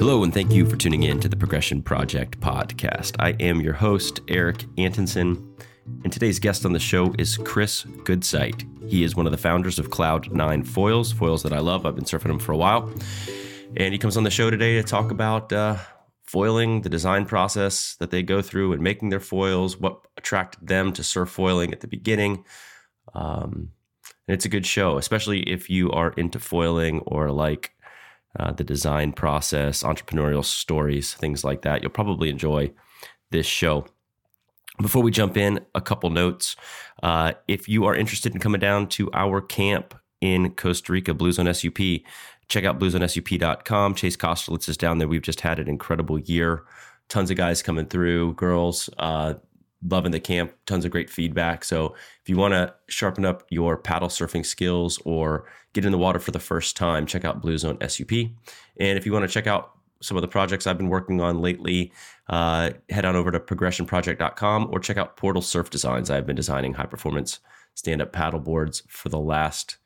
Hello, and thank you for tuning in to the Progression Project podcast. I am your host, Eric Antonson, and today's guest on the show is Chris Gutzeit. He is one of the founders of Cloud9 Foils, foils that I love. I've been surfing them for a while. And he comes on the show today to talk about uh, foiling, the design process that they go through and making their foils, what attracted them to surf foiling at the beginning. Um, and it's a good show, especially if you are into foiling or like uh, the design process, entrepreneurial stories, things like that. You'll probably enjoy this show. Before we jump in, a couple notes. Uh, if you are interested in coming down to our camp in Costa Rica, Blue Zone SUP, check out bluezonesup.com. Chase Kostelitz is down there. We've just had an incredible year. Tons of guys coming through, girls. Uh, loving the camp, tons of great feedback. So if you want to sharpen up your paddle surfing skills or get in the water for the first time, check out Blue Zone SUP. And if you want to check out some of the projects I've been working on lately, uh, head on over to progressionproject.com or check out Portal Surf Designs. I've been designing high performance stand up paddle boards for the last,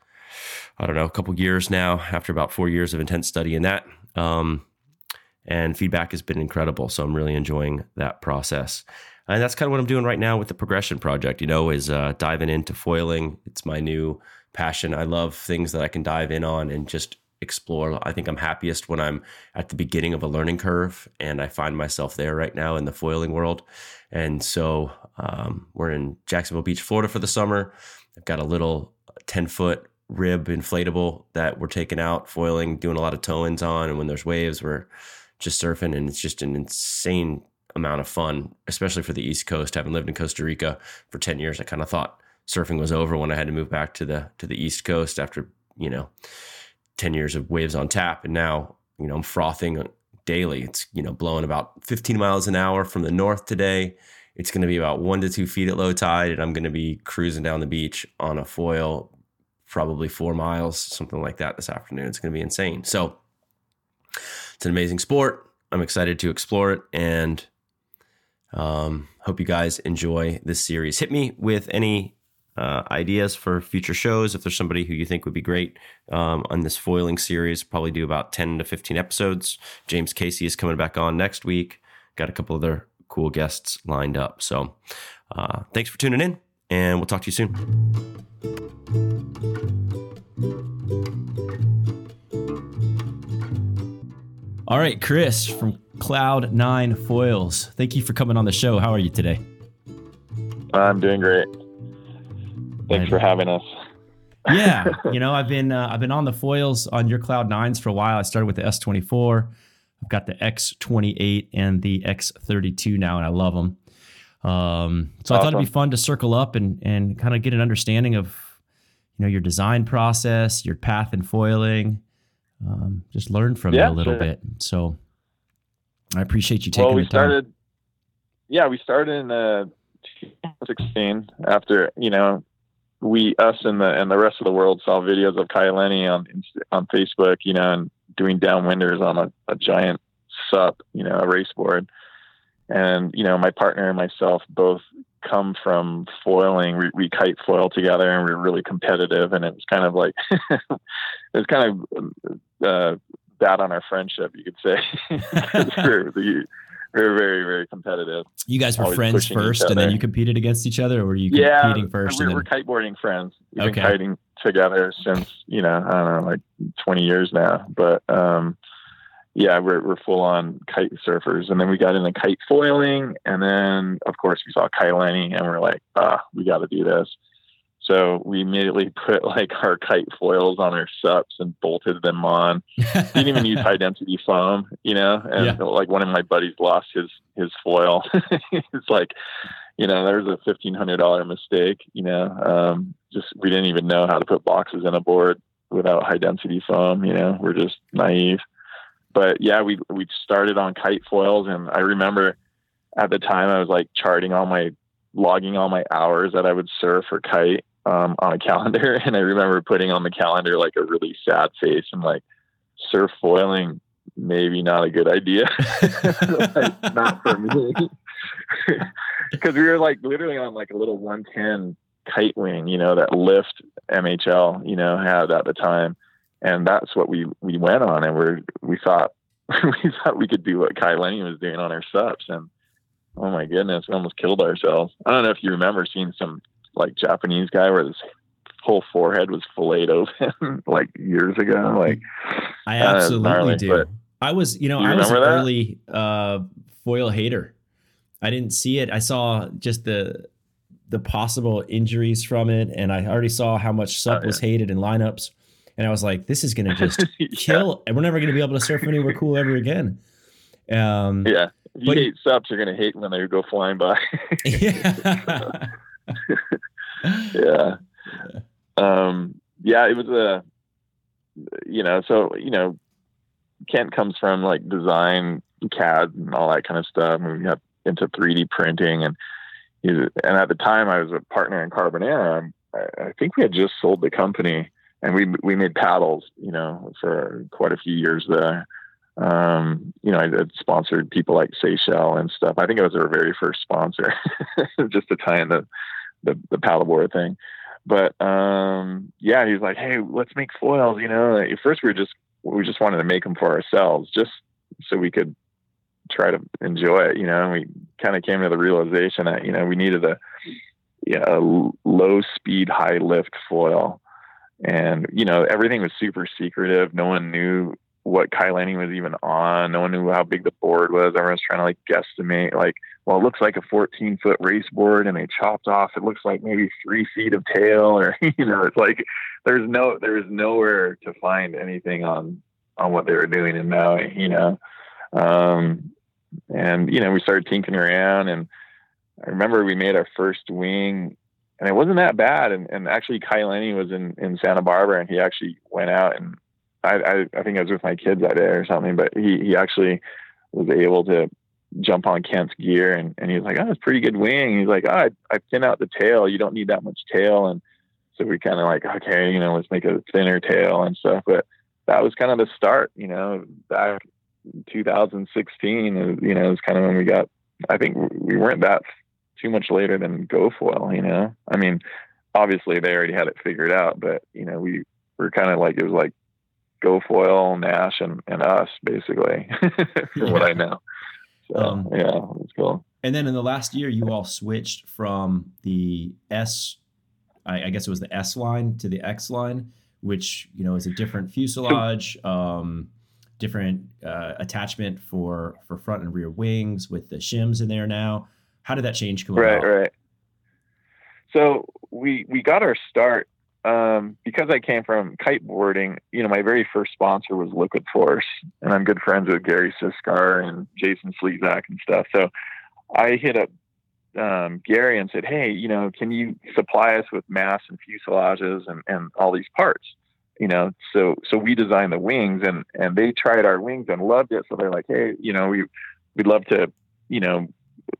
I don't know, a couple years now, after about four years of intense study in that. Um, and feedback has been incredible. So I'm really enjoying that process and that's kind of what I'm doing right now with the progression project. You know, is uh, diving into foiling. It's my new passion. I love things that I can dive in on and just explore. I think I'm happiest when I'm at the beginning of a learning curve, and I find myself there right now in the foiling world. And so um, we're in Jacksonville Beach, Florida, for the summer. I've got a little 10 foot rib inflatable that we're taking out, foiling, doing a lot of tow ins on, and when there's waves, we're just surfing, and it's just an insane amount of fun, especially for the East Coast. Having lived in Costa Rica for 10 years, I kind of thought surfing was over when I had to move back to the to the East Coast after, you know, 10 years of waves on tap. And now, you know, I'm frothing daily. It's, you know, blowing about 15 miles an hour from the north today. It's going to be about one to two feet at low tide, and I'm going to be cruising down the beach on a foil, probably four miles, something like that this afternoon. It's going to be insane. So it's an amazing sport. I'm excited to explore it. And um, hope you guys enjoy this series. Hit me with any uh, ideas for future shows. If there's somebody who you think would be great um, on this foiling series, probably do about 10 to 15 episodes. James Casey is coming back on next week. Got a couple other cool guests lined up. So uh, thanks for tuning in, and we'll talk to you soon. All right, Chris from Cloud9 Foils. Thank you for coming on the show. How are you today? I'm doing great. Thanks for having us. yeah, you know, I've been uh, I've been on the foils on your Cloud Nines for a while. I started with the S24. I've got the X28 and the X32 now, and I love them. Um, so awesome. I thought it'd be fun to circle up and and kind of get an understanding of you know your design process, your path in foiling. Um, just learn from yeah, it a little sure. bit. So I appreciate you taking well, we the time. Started, yeah, we started in uh, 2016 after, you know, we, us and the, and the rest of the world saw videos of Kai Lenny on, on Facebook, you know, and doing downwinders on a, a giant sup, you know, a race board. And, you know, my partner and myself both come from foiling. We, we, kite foil together, and we are really competitive. And it was kind of like it was kind of uh, bad on our friendship, you could say. we're, very, very competitive. You guys were friends first, and then you competed against each other, or were you yeah, competing first? We, then... We're kiteboarding friends. We've okay. been kiting together since you know I don't know, like 20 years now. But um, yeah, we're we're full on kite surfers, and then we got into kite foiling, and then of course we saw Kai Lenny, and we're like, ah, we got to do this. So we immediately put like our kite foils on our sups and bolted them on. Didn't even use high density foam, you know. And yeah. like one of my buddies lost his his foil. it's like, you know, there's a fifteen hundred dollar mistake. You know, um, just we didn't even know how to put boxes in a board without high density foam. You know, we're just naive. But yeah, we we started on kite foils, and I remember at the time I was like charting all my logging all my hours that I would surf or kite um, on a calendar. And I remember putting on the calendar like a really sad face and like surf foiling, maybe not a good idea. like, not for me. Because we were like literally on like a little 110 kite wing, you know, that lift MHL, you know, had at the time. And that's what we, we went on. And we're, we thought, we thought we could do what Kai Lenny was doing on our subs, and oh my goodness, we almost killed ourselves. I don't know if you remember seeing some like Japanese guy where his whole forehead was filleted open like years ago. Like I absolutely gnarly, do. I was, you know, you I was an that? early uh, foil hater. I didn't see it. I saw just the the possible injuries from it, and I already saw how much SUP oh, yeah. was hated in lineups. And I was like, this is going to just yeah. kill, and we're never going to be able to surf anywhere cool ever again. Um, yeah, if you but, hate SUPs, you're going to hate when they go flying by. yeah. yeah. Um, yeah, it was a, you know, so, you know, Kent comes from like design, CAD and all that kind of stuff. And we got into 3D printing and and at the time I was a partner in Carbonera. I, I think we had just sold the company and we, we made paddles, you know, for quite a few years there. Um, you know, I sponsored people like Seychelles and stuff. I think it was our very first sponsor, just to tie in the, the, the paddleboard thing. But um, yeah, he's like, hey, let's make foils. You know, at first we were just we just wanted to make them for ourselves, just so we could try to enjoy it. You know, and we kind of came to the realization that you know we needed a yeah a low speed, high lift foil, and you know everything was super secretive. No one knew what Kai Lenny was even on. No one knew how big the board was. Everyone's trying to like guesstimate, like, well, it looks like a 14 foot race board and they chopped off, it looks like maybe three feet of tail or, you know, it's like, there's no, there's nowhere to find anything on, on what they were doing in Maui, you know? Um, and, you know, we started tinkering around and I remember we made our first wing and it wasn't that bad. And, and actually Kai Lenny was in, in Santa Barbara and he actually went out and I, I, I think I was with my kids that day or something, but he, he actually was able to jump on Kent's gear and, and he was like, Oh, it's pretty good wing. He's like, Oh, I, I thin out the tail. You don't need that much tail. And so we kind of like, okay, you know, let's make a thinner tail and stuff. But that was kind of the start, you know, back 2016, you know, it was kind of when we got, I think we weren't that too much later than GoFoil, you know, I mean, obviously they already had it figured out, but you know, we were kind of like, it was like GoFoil, Nash, and, and us basically, from yeah. what I know. So um, yeah, it's cool. And then in the last year, you all switched from the S, I, I guess it was the S line to the X line, which you know is a different fuselage, um, different uh, attachment for for front and rear wings with the shims in there now. How did that change come right, about? Right, right. So we we got our start um, because I came from kiteboarding, you know, my very first sponsor was Liquid Force, and I'm good friends with Gary Siskar and Jason Slezak and stuff. So I hit up um, Gary and said, "Hey, you know, can you supply us with mast and fuselages and, and all these parts?" You know, so so we designed the wings, and and they tried our wings and loved it. So they're like, "Hey, you know, we we'd love to, you know,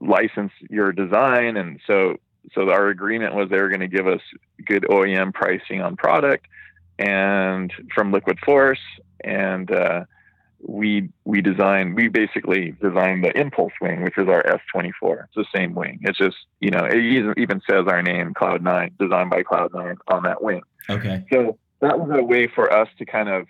license your design." And so so our agreement was they were going to give us good OEM pricing on product and from Liquid Force and uh, we we designed we basically designed the impulse wing which is our S24 it's the same wing. It's just you know it even says our name Cloud 9 designed by Cloud 9 on that wing. Okay. So that was a way for us to kind of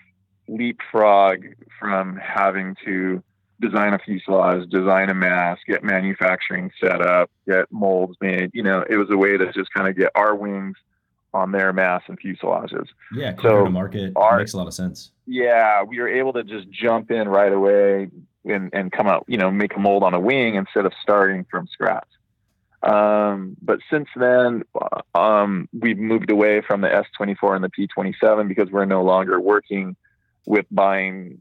leapfrog from having to design a fuselage, design a mast, get manufacturing set up, get molds made. You know, it was a way to just kind of get our wings on their mass and fuselages. Yeah, so to market our, makes a lot of sense. Yeah, we were able to just jump in right away and, and come out, you know, make a mold on a wing instead of starting from scratch. Um, but since then, um, we've moved away from the S24 and the P27 because we're no longer working with buying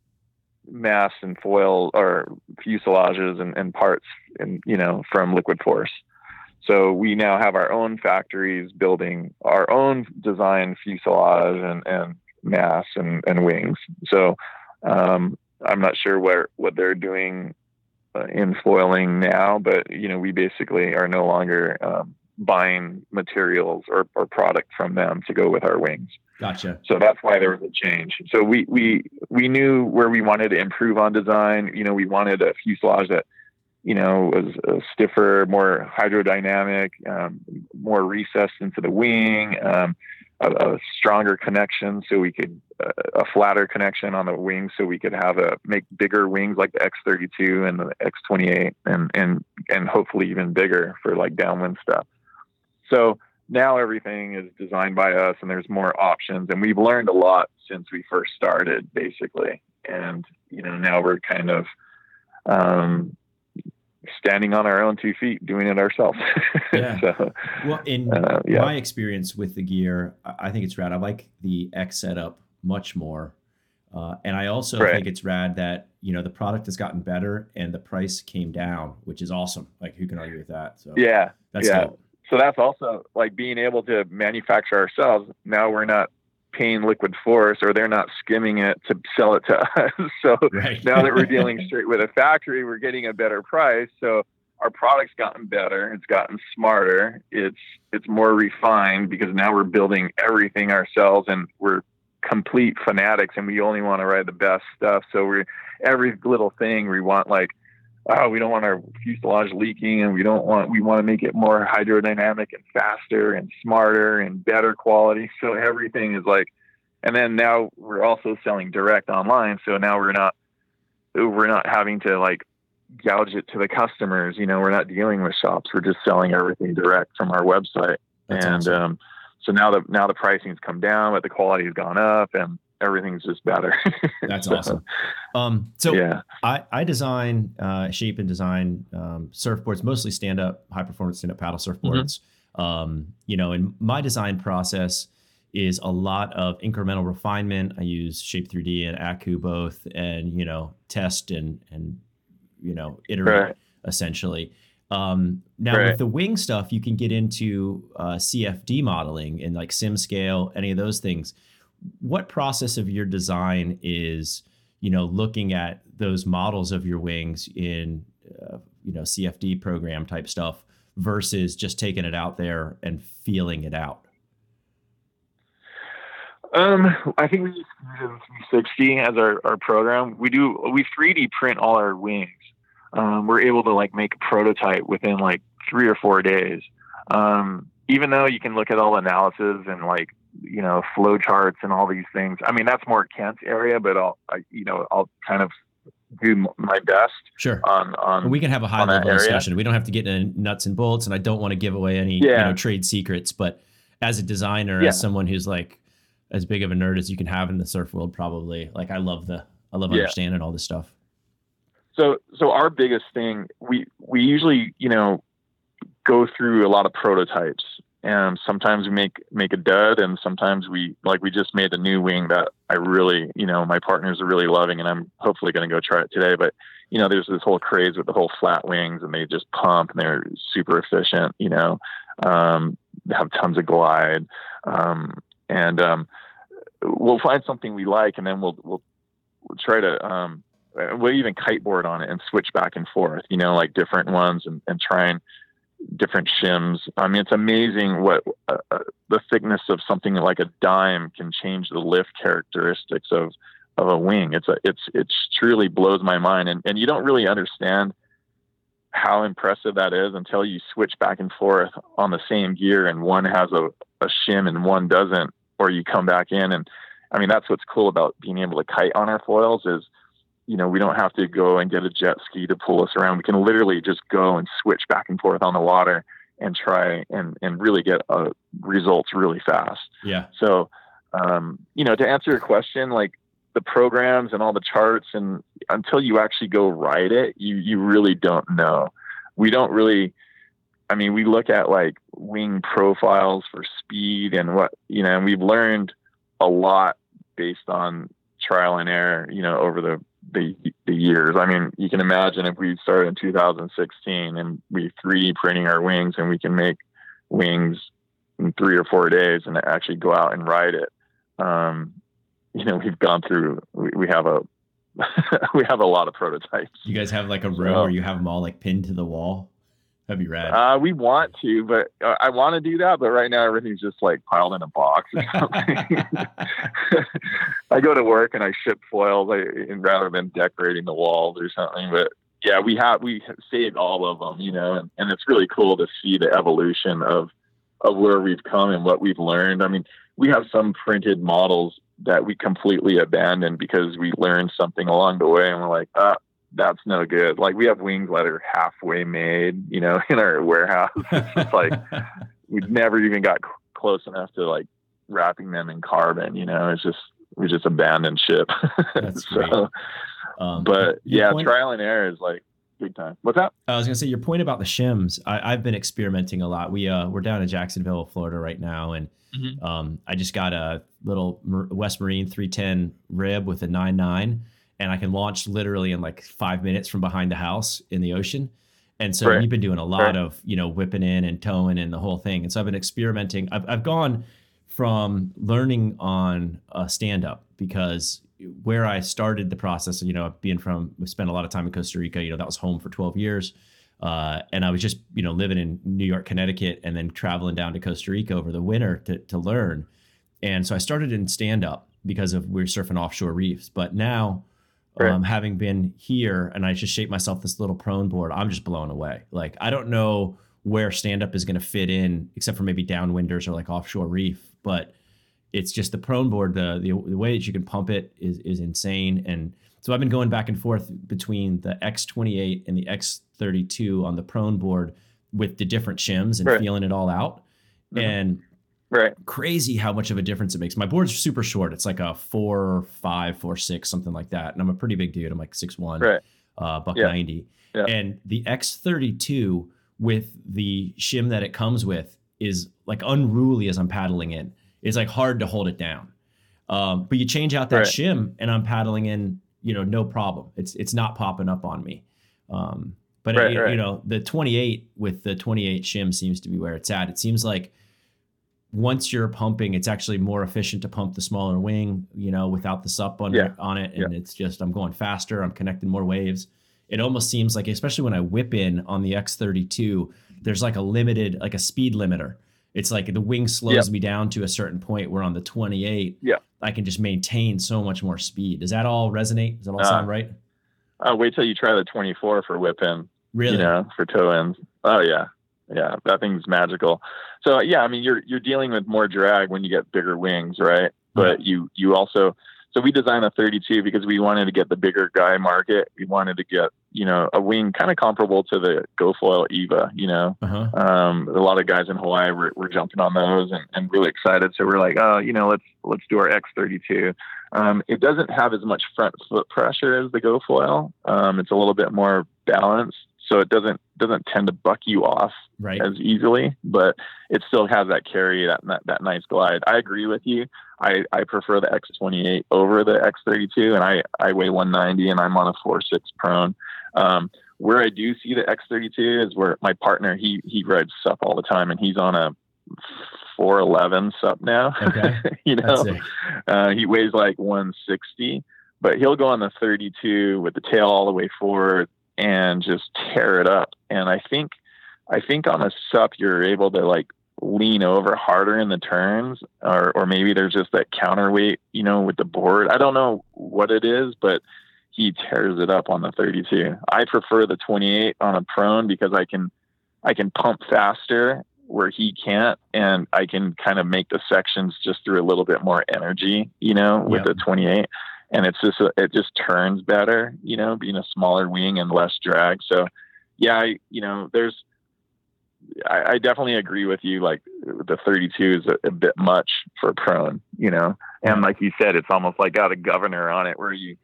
mast and foil or fuselages and, and parts and you know from liquid force. So we now have our own factories building our own design fuselage and, and masts and, and wings. So um, i'm not sure where what they're doing uh, in foiling now but you know we basically are no longer um, buying materials or, or product from them to go with our wings Gotcha. So that's why there was a change. So we we we knew where we wanted to improve on design. You know, we wanted a fuselage that you know was uh, stiffer, more hydrodynamic, um, more recessed into the wing. Um, a, a stronger connection so we could uh, a flatter connection on the wings so we could have a make bigger wings like the X32 and the X28 and and and hopefully even bigger for like downwind stuff. So now everything is designed by us and there's more options and we've learned a lot since we first started basically and you know now we're kind of um, standing on our own two feet, doing it ourselves. Yeah. so, well, in uh, yeah. my experience with the gear, I think it's rad. I like the X setup much more. Uh, and I also right. think it's rad that you know the product has gotten better and the price came down, which is awesome. Like who can argue with that? So yeah, that's yeah. Dope. So that's also like being able to manufacture ourselves. Now we're not paying liquid force or they're not skimming it to sell it to us. so right. now that we're dealing straight with a factory, we're getting a better price. So our product's gotten better. It's gotten smarter. It's it's more refined because now we're building everything ourselves and we're complete fanatics and we only want to ride the best stuff. So we're every little thing we want like oh, we don't want our fuselage leaking and we don't want, we want to make it more hydrodynamic and faster and smarter and better quality. So everything is like, and then now we're also selling direct online. So now we're not, we're not having to like gouge it to the customers. You know, we're not dealing with shops. We're just selling everything direct from our website. That's and, awesome. um, so now the, now the pricing's come down, but the quality has gone up and, everything's just better. That's so, awesome. Um, so yeah, I, I design, uh, shape and design um, surfboards, mostly stand up, high performance stand up paddle surfboards. Mm-hmm. Um, you know, and my design process is a lot of incremental refinement. I use Shape 3D and Aku both, and you know, test and and you know, iterate right. essentially. Um, now right. with the wing stuff, you can get into uh, CFD modeling and like SimScale, any of those things what process of your design is you know looking at those models of your wings in uh, you know cfd program type stuff versus just taking it out there and feeling it out um, I think we use Fusion 360 as our, our program. We do we 3D print all our wings. Um, we're able to like make a prototype within like three or four days. Um, even though you can look at all analysis and like you know flow charts and all these things. I mean that's more Kent's area, but I'll I, you know I'll kind of do my best. Sure. On on we can have a high level discussion. We don't have to get into nuts and bolts, and I don't want to give away any yeah. you know, trade secrets. But as a designer, yeah. as someone who's like as big of a nerd as you can have in the surf world, probably like I love the I love yeah. understanding all this stuff. So so our biggest thing we we usually you know go through a lot of prototypes and sometimes we make make a dud and sometimes we like we just made a new wing that i really you know my partners are really loving and i'm hopefully going to go try it today. But you know there's this whole craze with the whole flat wings and they just pump and they're super efficient you know um, have tons of glide um, and um, we'll find something we like and then we'll we'll, we'll try to um, we'll even kiteboard on it and switch back and forth you know like different ones and, and try and different shims. I mean, it's amazing what uh, uh, the thickness of something like a dime can change the lift characteristics of of a wing. It's a it's it's truly blows my mind, and and you don't really understand how impressive that is until you switch back and forth on the same gear, and one has a a shim and one doesn't, or you come back in and I mean that's what's cool about being able to kite on our foils is you know, we don't have to go and get a jet ski to pull us around. We can literally just go and switch back and forth on the water and try and, and really get uh, results really fast. Yeah. So, um, you know, to answer your question, like the programs and all the charts and until you actually go ride it, you, you really don't know. We don't really, I mean, we look at like wing profiles for speed and what, you know, and we've learned a lot based on trial and error, you know, over the the, the years. I mean, you can imagine if we started in 2016 and we 3D printing our wings and we can make wings in three or four days and actually go out and ride it. Um, you know, we've gone through, we, we have a, we have a lot of prototypes. You guys have like a row so, where you have them all like pinned to the wall. That'd be rad. Uh, we want to, but uh, I want to do that. But right now, everything's just like piled in a box. Or something. I go to work and I ship foils rather than decorating the walls or something. But yeah, we have we saved all of them, you know, and, and it's really cool to see the evolution of of where we've come and what we've learned. I mean, we have some printed models that we completely abandoned because we learned something along the way and we're like, ah, that's no good. Like we have wings that are halfway made, you know, in our warehouse. it's like we never even got c- close enough to like wrapping them in carbon, you know, it's just, we just abandoned ship. So. Um, but yeah, point, trial and error is like big time. What's up? I was gonna say your point about the shims. I, have been experimenting a lot. We uh we're down in Jacksonville, Florida right now, and mm-hmm. um I just got a little West Marine 310 rib with a 9.9, and I can launch literally in like five minutes from behind the house in the ocean. And so right. we've been doing a lot right. of you know whipping in and towing and the whole thing. And so I've been experimenting. I've I've gone from learning on a stand up because where I started the process, you know, being from, we spent a lot of time in Costa Rica, you know, that was home for 12 years. Uh, and I was just, you know, living in New York, Connecticut, and then traveling down to Costa Rica over the winter to, to learn. And so I started in stand up because of we are surfing offshore reefs. But now, right. um, having been here and I just shaped myself this little prone board, I'm just blown away. Like, I don't know where stand up is going to fit in, except for maybe downwinders or like offshore reef. But it's just the prone board the, the, the way that you can pump it is is insane and so i've been going back and forth between the x28 and the x32 on the prone board with the different shims and right. feeling it all out mm-hmm. and right crazy how much of a difference it makes my board's super short it's like a four five four six something like that and i'm a pretty big dude i'm like six one right. uh buck yeah. 90 yeah. and the x32 with the shim that it comes with is like unruly as i'm paddling in it's like hard to hold it down. Um, but you change out that right. shim and I'm paddling in, you know, no problem. It's it's not popping up on me. Um, but right, it, you know, the 28 with the 28 shim seems to be where it's at. It seems like once you're pumping, it's actually more efficient to pump the smaller wing, you know, without the sup on, yeah. on it. And yeah. it's just I'm going faster, I'm connecting more waves. It almost seems like, especially when I whip in on the X32, there's like a limited, like a speed limiter it's like the wing slows me down to a certain point where on the 28 yeah i can just maintain so much more speed does that all resonate does that all uh, sound right uh, wait till you try the 24 for whip in really you know for toe ends oh yeah yeah that thing's magical so yeah i mean you're you're dealing with more drag when you get bigger wings right but you you also so we designed a 32 because we wanted to get the bigger guy market. We wanted to get, you know, a wing kind of comparable to the GoFoil Eva, you know. Uh-huh. Um, a lot of guys in Hawaii were, were jumping on those and, and really excited. So we're like, oh, you know, let's let's do our X32. Um, it doesn't have as much front foot pressure as the GoFoil. Um, it's a little bit more balanced so it doesn't doesn't tend to buck you off right. as easily, but it still has that carry that, that that nice glide. I agree with you. I, I prefer the X28 over the X32, and I I weigh 190 and I'm on a four six prone. Um, where I do see the X32 is where my partner he he rides sup all the time, and he's on a 411 sup now. Okay. you know, uh, he weighs like 160, but he'll go on the 32 with the tail all the way forward and just tear it up. And I think, I think on a sup, you're able to like lean over harder in the turns, or, or maybe there's just that counterweight, you know, with the board. I don't know what it is, but he tears it up on the 32. I prefer the 28 on a prone because I can, I can pump faster where he can't, and I can kind of make the sections just through a little bit more energy, you know, with the 28 and it's just it just turns better, you know, being a smaller wing and less drag. So, yeah, I, you know, there's I, I definitely agree with you. Like the 32 is a, a, bit much for prone, you know, and like you said, it's almost like got a governor on it where you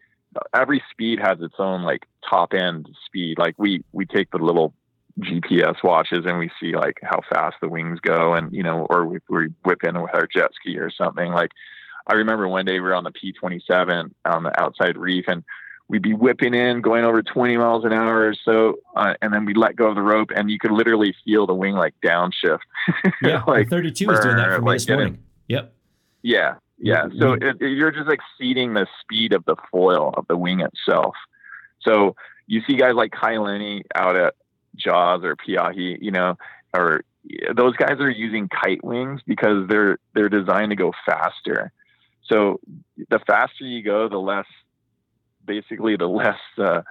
every speed has its own like top end speed. Like we we take the little GPS watches and we see like how fast the wings go, and you know, or we, we whip in with our jet ski or something like I remember one day we were on the P27 on the outside reef and we'd be whipping in, going over 20 miles an hour or so, uh, and then we'd let go of the rope, and you could literally feel the wing like downshift. yeah, like 32 was doing that for me like this morning. Yep. Yeah, yeah. So it, it, you're just exceeding the speed of the foil of the wing itself. So you see guys like Kai Lenny out at Jaws or Pe'ahi, you know, or those guys are using kite wings because they're they're designed to go faster. So the faster you go, the less, basically, the less uh,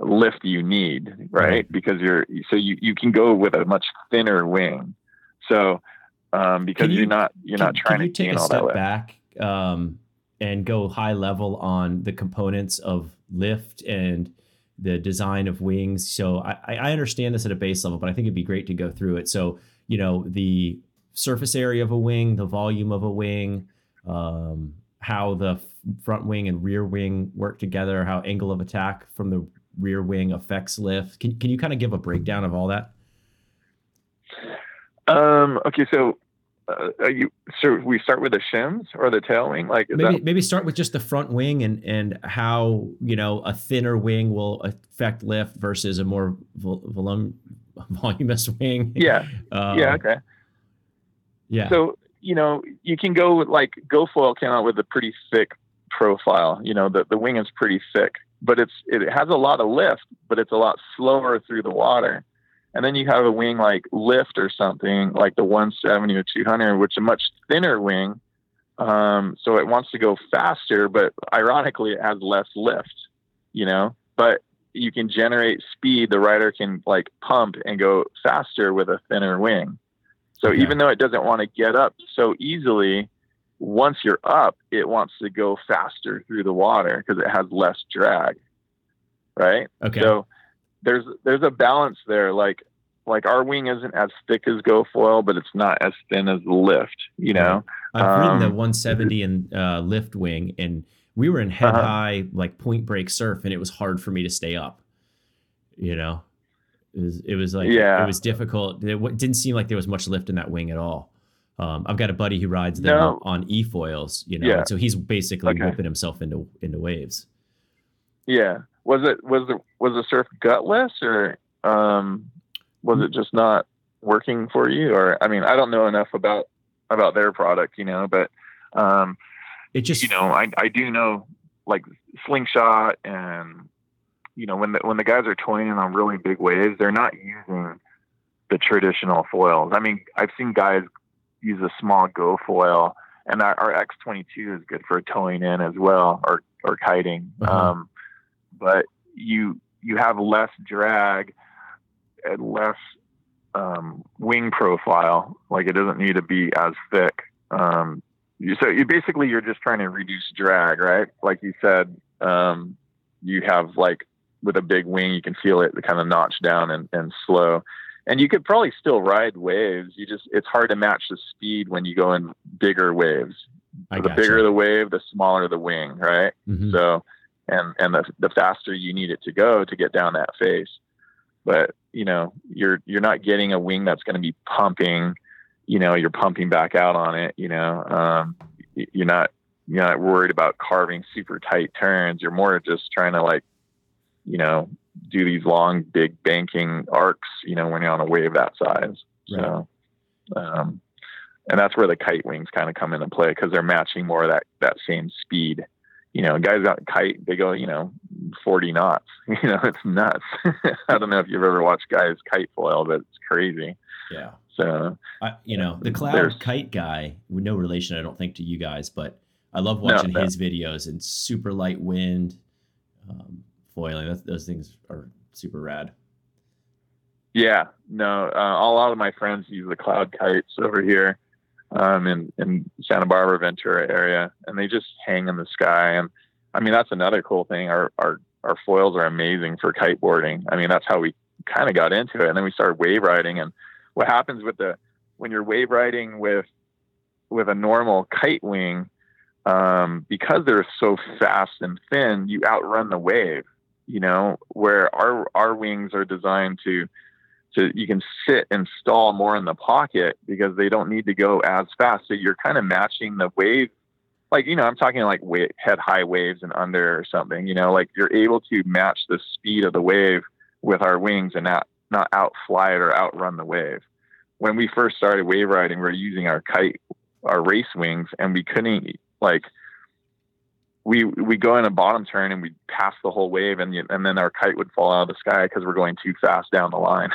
lift you need, right? Because you're so you you can go with a much thinner wing. So um, because you, are not you're can, not trying to take a step back um, and go high level on the components of lift and the design of wings. So I, I understand this at a base level, but I think it'd be great to go through it. So you know the surface area of a wing, the volume of a wing, um, how the front wing and rear wing work together, how angle of attack from the rear wing affects lift. Can can you kind of give a breakdown of all that? Um, okay, so uh, you so we start with the shims or the tail wing? Like maybe that... maybe start with just the front wing and and how you know a thinner wing will affect lift versus a more vol- volum- voluminous wing. Yeah. Um, yeah okay. yeah. So you know you can go with like GoFoil came out with a pretty thick profile you know the, the wing is pretty thick but it's it has a lot of lift but it's a lot slower through the water and then you have a wing like Lift or something like the 170 or 200, which is a much thinner wing. Um, so it wants to go faster, but ironically, it has less lift, you know, but you can generate speed. The rider can like pump and go faster with a thinner wing. So okay. even though it doesn't want to get up so easily, once you're up, it wants to go faster through the water because it has less drag. Right. Okay. So there's there's a balance there. Like like our wing isn't as thick as GoFoil, but it's not as thin as lift. You know, I've um, ridden the 170 and uh, lift wing, and we were in head uh-huh. high like point break surf, and it was hard for me to stay up. You know, it was it was like yeah. it was difficult. It didn't seem like there was much lift in that wing at all. Um, I've got a buddy who rides them no. on e foils, you know, yeah. so he's basically okay. whipping himself into into waves. Yeah, was it was the was the surf gutless or um, was it just not working for you? Or I mean, I don't know enough about about their product, you know, but um, it just you know, I I do know like slingshot and you know when the when the guys are toying on really big waves, they're not using the traditional foils. I mean, I've seen guys use a small GoFoil, and our, our X22 is good for towing in as well or or kiting. Uh-huh. Um, but you you have less drag and less um, wing profile. Like it doesn't need to be as thick. Um, you, so you basically you're just trying to reduce drag, right? Like you said, um, you have like with a big wing, you can feel it kind of notch down and, and slow. And you could probably still ride waves. You just it's hard to match the speed when you go in bigger waves. the bigger you. the wave, the smaller the wing, right? Mm-hmm. So and and the the faster you need it to go to get down that face. But you know, you're you're not getting a wing that's going to be pumping. You know, you're pumping back out on it. You know, um, you're not you're not worried about carving super tight turns. You're more just trying to like, you know, do these long, big banking arcs. You know, when you're on a wave that size. Right. So, um, and that's where the kite wings kind of come into play because they're matching more of that that same speed you know, guys got kite, they go, you know, 40 knots. You know, it's nuts. I don't know if you've ever watched guys kite foil, but it's crazy. Yeah. So, I, you know, the cloud kite guy, no relation, I don't think, to you guys, but I love watching no, no. his videos and super light wind um, foiling. That's, those things are super rad. Yeah. No, uh, a lot of my friends use the cloud kites over here um, in in Santa Barbara, Ventura area, and they just hang in the sky. And I mean, that's another cool thing. Our our our foils are amazing for kiteboarding. I mean, that's how we kind of got into it. And then we started wave riding. And what happens with the when you're wave riding with with a normal kite wing, um, because they're so fast and thin, you outrun the wave. You know, where our our wings are designed to so you can sit and stall more in the pocket because they don't need to go as fast. So you're kind of matching the wave. Like, you know, I'm talking like head high waves and under or something, you know, like you're able to match the speed of the wave with our wings and not, not outfly it or outrun the wave. When we first started wave riding, we we're using our kite, our race wings, and we couldn't like we we go in a bottom turn and we pass the whole wave and and then our kite would fall out of the sky because we're going too fast down the line.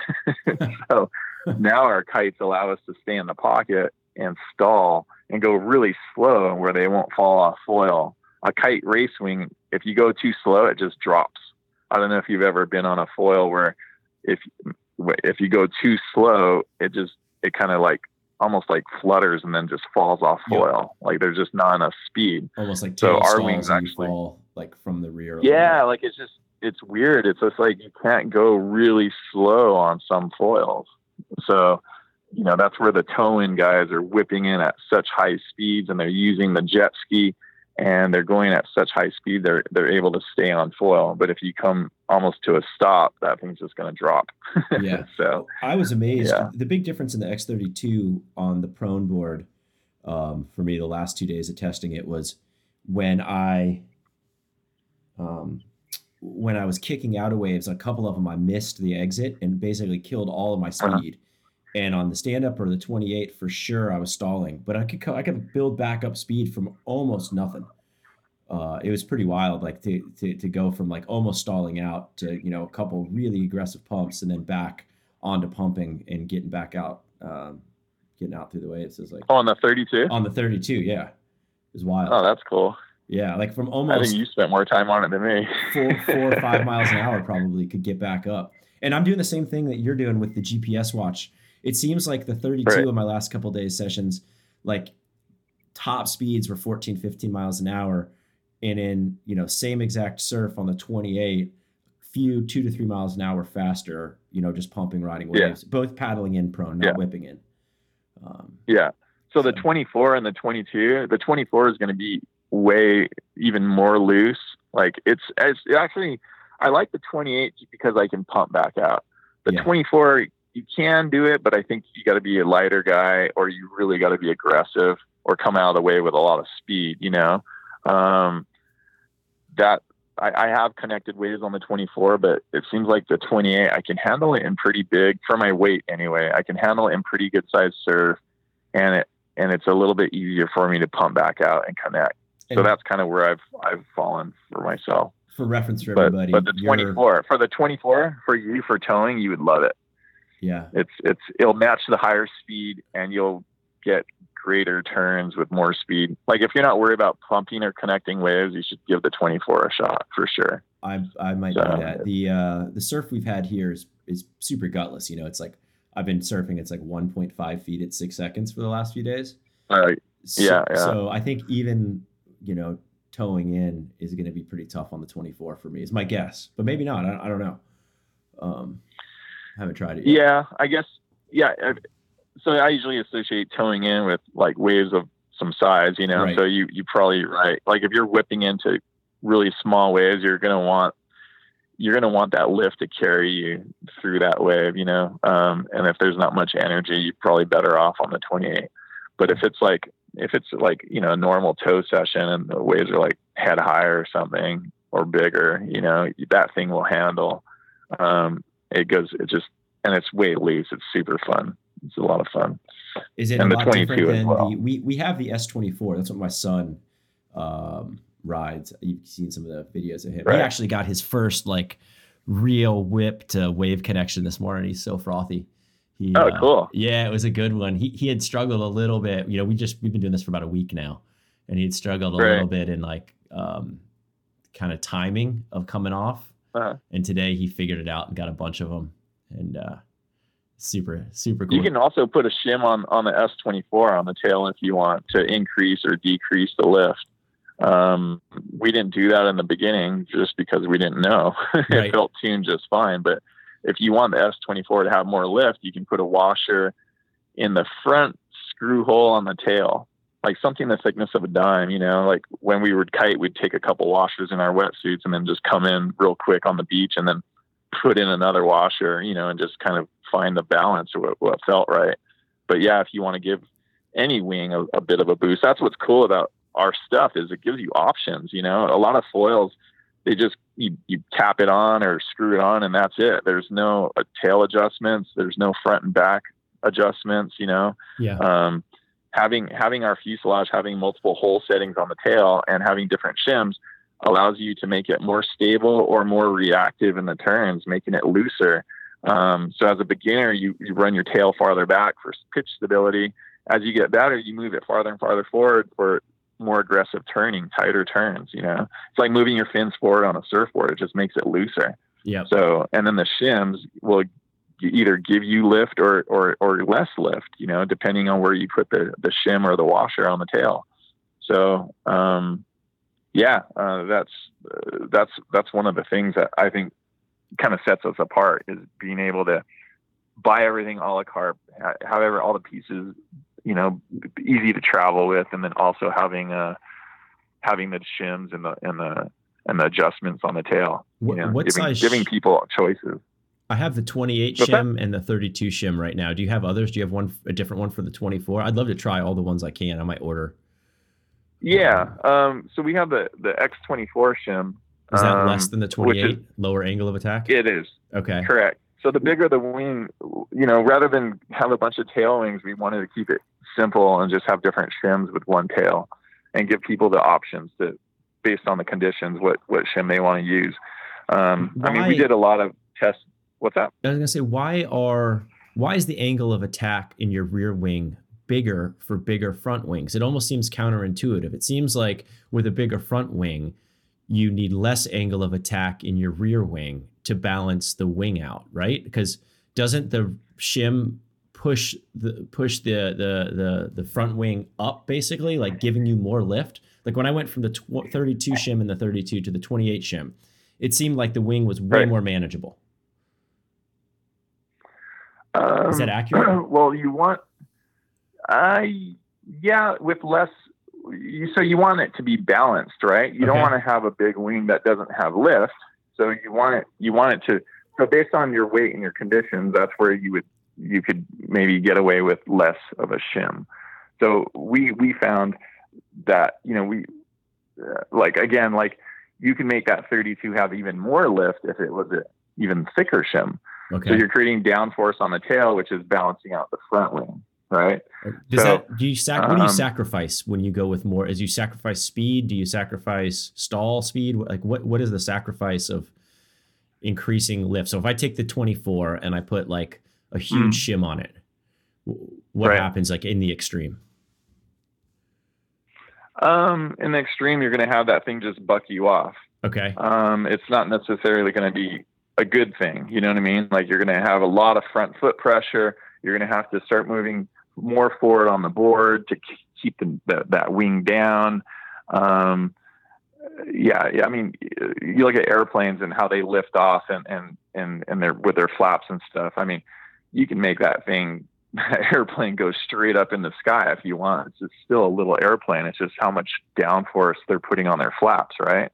so now our kites allow us to stay in the pocket and stall and go really slow where they won't fall off foil. A kite race wing, if you go too slow, it just drops. I don't know if you've ever been on a foil where if if you go too slow, it just it kind of like almost like flutters and then just falls off foil. Like there's just not enough speed. Almost like so our wings actually fall like from the rear. Yeah, like it's just it's weird. It's just like you can't go really slow on some foils. So, you know, that's where the tow in guys are whipping in at such high speeds and they're using the jet ski and they're going at such high speed they're they're able to stay on foil. But if you come almost to a stop, that thing's just going to drop. Yeah. so I was amazed. Yeah. The big difference in the X32 on the prone board um, for me the last two days of testing it was when I um, when I was kicking out of waves, a couple of them I missed the exit and basically killed all of my uh-huh. speed. Uh-huh. And on the stand up or the 28, for sure, I was stalling, but I could I could build back up speed from almost nothing. Uh, it was pretty wild, like to, to to go from like almost stalling out to you know a couple really aggressive pumps and then back onto pumping and getting back out, um, getting out through the waves. It was like oh, on the 32. On the 32, yeah, it was wild. Oh, that's cool. Yeah, like from almost. I think you spent more time on it than me. four, four or five miles an hour probably could get back up. And I'm doing the same thing that you're doing with the GPS watch it seems like the 32 right. of my last couple days sessions, like top speeds were 14, 15 miles an hour. And in, you know, same exact surf on the 28, few two to three miles an hour faster, you know, just pumping, riding waves, yeah. both paddling in prone, not yeah. whipping in. Um, yeah. So, the 24 and the 22, the 24 is going to be way even more loose. Like it's, it's actually, I like the 28 because I can pump back out. The yeah. 24, you can do it, but I think you got to be a lighter guy, or you really got to be aggressive, or come out of the way with a lot of speed. You know, um, that I, I, have connected waves on the 24, but it seems like the 28 I can handle it in pretty big for my weight anyway. I can handle it in pretty good size serve, and it and it's a little bit easier for me to pump back out and connect. And so that's kind of where I've I've fallen for myself. For reference for everybody, but, but the 24 for the 24 for you for towing, you would love it. Yeah. It's it's it'll match the higher speed and you'll get greater turns with more speed. Like if you're not worried about pumping or connecting waves, you should give the 24 a shot for sure. I I might so, do that. The uh the surf we've had here is is super gutless. You know, it's like I've been surfing. It's like 1.5 feet at six seconds for the last few days. Uh, so, yeah, yeah. So I think even you know towing in is going to be pretty tough on the 24 for me. Is my guess, but maybe not. I, I don't know. Um, haven't tried it yet. Yeah, I guess. Yeah. So I usually associate towing in with like waves of some size, you know. Right. So you you probably right. Like if you're whipping into really small waves, you're gonna want you're gonna want that lift to carry you through that wave, you know. Um, and if there's not much energy, you're probably better off on the 28. But if it's like if it's like you know a normal tow session and the waves are like head high or something or bigger, you know, that thing will handle. Um, it goes it just and it's way loose. It's super fun. It's a lot of fun. Is it and the 22 as well. The, we we have the S24. That's what my son um, rides. You've seen some of the videos of him. Right. He actually got his first like real whip to wave connection this morning. He's so frothy. He, oh, uh, cool. Yeah, it was a good one. He he had struggled a little bit. You know, we just we've been doing this for about a week now, and he had struggled a right. little bit in like um, kind of timing of coming off. Uh-huh. And today he figured it out and got a bunch of them. And uh, super, super cool. You can also put a shim on, on the S24 on the tail if you want to increase or decrease the lift. Um, we didn't do that in the beginning just because we didn't know. it right. felt tuned just fine. But if you want the S24 to have more lift, you can put a washer in the front screw hole on the tail like something the thickness of a dime, you know, like when we would kite, we'd take a couple washers in our wetsuits and then just come in real quick on the beach and then put in another washer, you know, and just kind of find the balance or what, what felt right. But yeah, if you want to give any wing a, a bit of a boost, that's what's cool about our stuff is it gives you options, you know, a lot of foils, they just, you, you tap it on or screw it on and that's it. There's no uh, tail adjustments. There's no front and back adjustments, you know? Yeah. Um, having having our fuselage having multiple hole settings on the tail and having different shims allows you to make it more stable or more reactive in the turns, making it looser. Um, so as a beginner, you, you run your tail farther back for pitch stability. As you get better, you move it farther and farther forward for more aggressive turning, tighter turns. You know, it's like moving your fins forward on a surfboard. It just makes it looser. Yeah. So, and then the shims will either give you lift or, or, or less lift, you know, depending on where you put the, the shim or the washer on the tail. So, um, yeah, uh, that's, uh, that's, that's one of the things that I think kind of sets us apart is being able to buy everything a la carte, however, all the pieces, you know, easy to travel with. And then also having, uh, having the shims and the, and the, and the adjustments on the tail. What, know, giving? Giving people choices. I have the 28 What's shim and the 32 shim right now. Do you have others? Do you have one a different one for the 24? I'd love to try all the ones I can. I might order. Yeah. Um, so we have the the X24 shim. Is that um, less than the 28 is, lower angle of attack? It is. Okay. Correct. So the bigger the wing, you know, rather than have a bunch of tail wings, we wanted to keep it simple and just have different shims with one tail and give people the options to based on the conditions what what shim they want to use. Um, I mean, we did a lot of tests What's that? I was gonna say, why are why is the angle of attack in your rear wing bigger for bigger front wings? It almost seems counterintuitive. It seems like with a bigger front wing, you need less angle of attack in your rear wing to balance the wing out, right? Because doesn't the shim push the push the the the the front wing up basically, like giving you more lift? Like when I went from the tw- 32 shim and the 32 to the 28 shim, it seemed like the wing was way right. more manageable. Um, Is that um, accurate? Well, you want, I yeah, with less. You, so you want it to be balanced, right? You okay. don't want to have a big wing that doesn't have lift. So you want it. You want it to. So based on your weight and your conditions, that's where you would you could maybe get away with less of a shim. So we we found that you know we uh, like again like you can make that 32 have even more lift if it was an even thicker shim. Okay. So you're creating downforce on the tail, which is balancing out the front wing, right? Does so, that do you sac- um, what do you um, sacrifice when you go with more? As you sacrifice speed? Do you sacrifice stall speed? Like what what is the sacrifice of increasing lift? So if I take the 24 and I put like a huge mm. shim on it, what right. happens like in the extreme? Um, in the extreme, you're going to have that thing just buck you off. Okay. Um, it's not necessarily going to be a good thing. You know what I mean? Like you're going to have a lot of front foot pressure. You're going to have to start moving more forward on the board to keep the, the, that wing down. Um, yeah, yeah. I mean, you look at airplanes and how they lift off and and and and their with their flaps and stuff. I mean, you can make that thing airplane go straight up in the sky if you want. It's still a little airplane. It's just how much downforce they're putting on their flaps, right?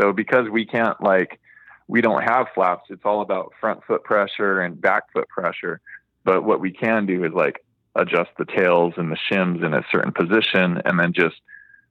So because we can't like we don't have flaps. It's all about front foot pressure and back foot pressure. But what we can do is like adjust the tails and the shims in a certain position and then just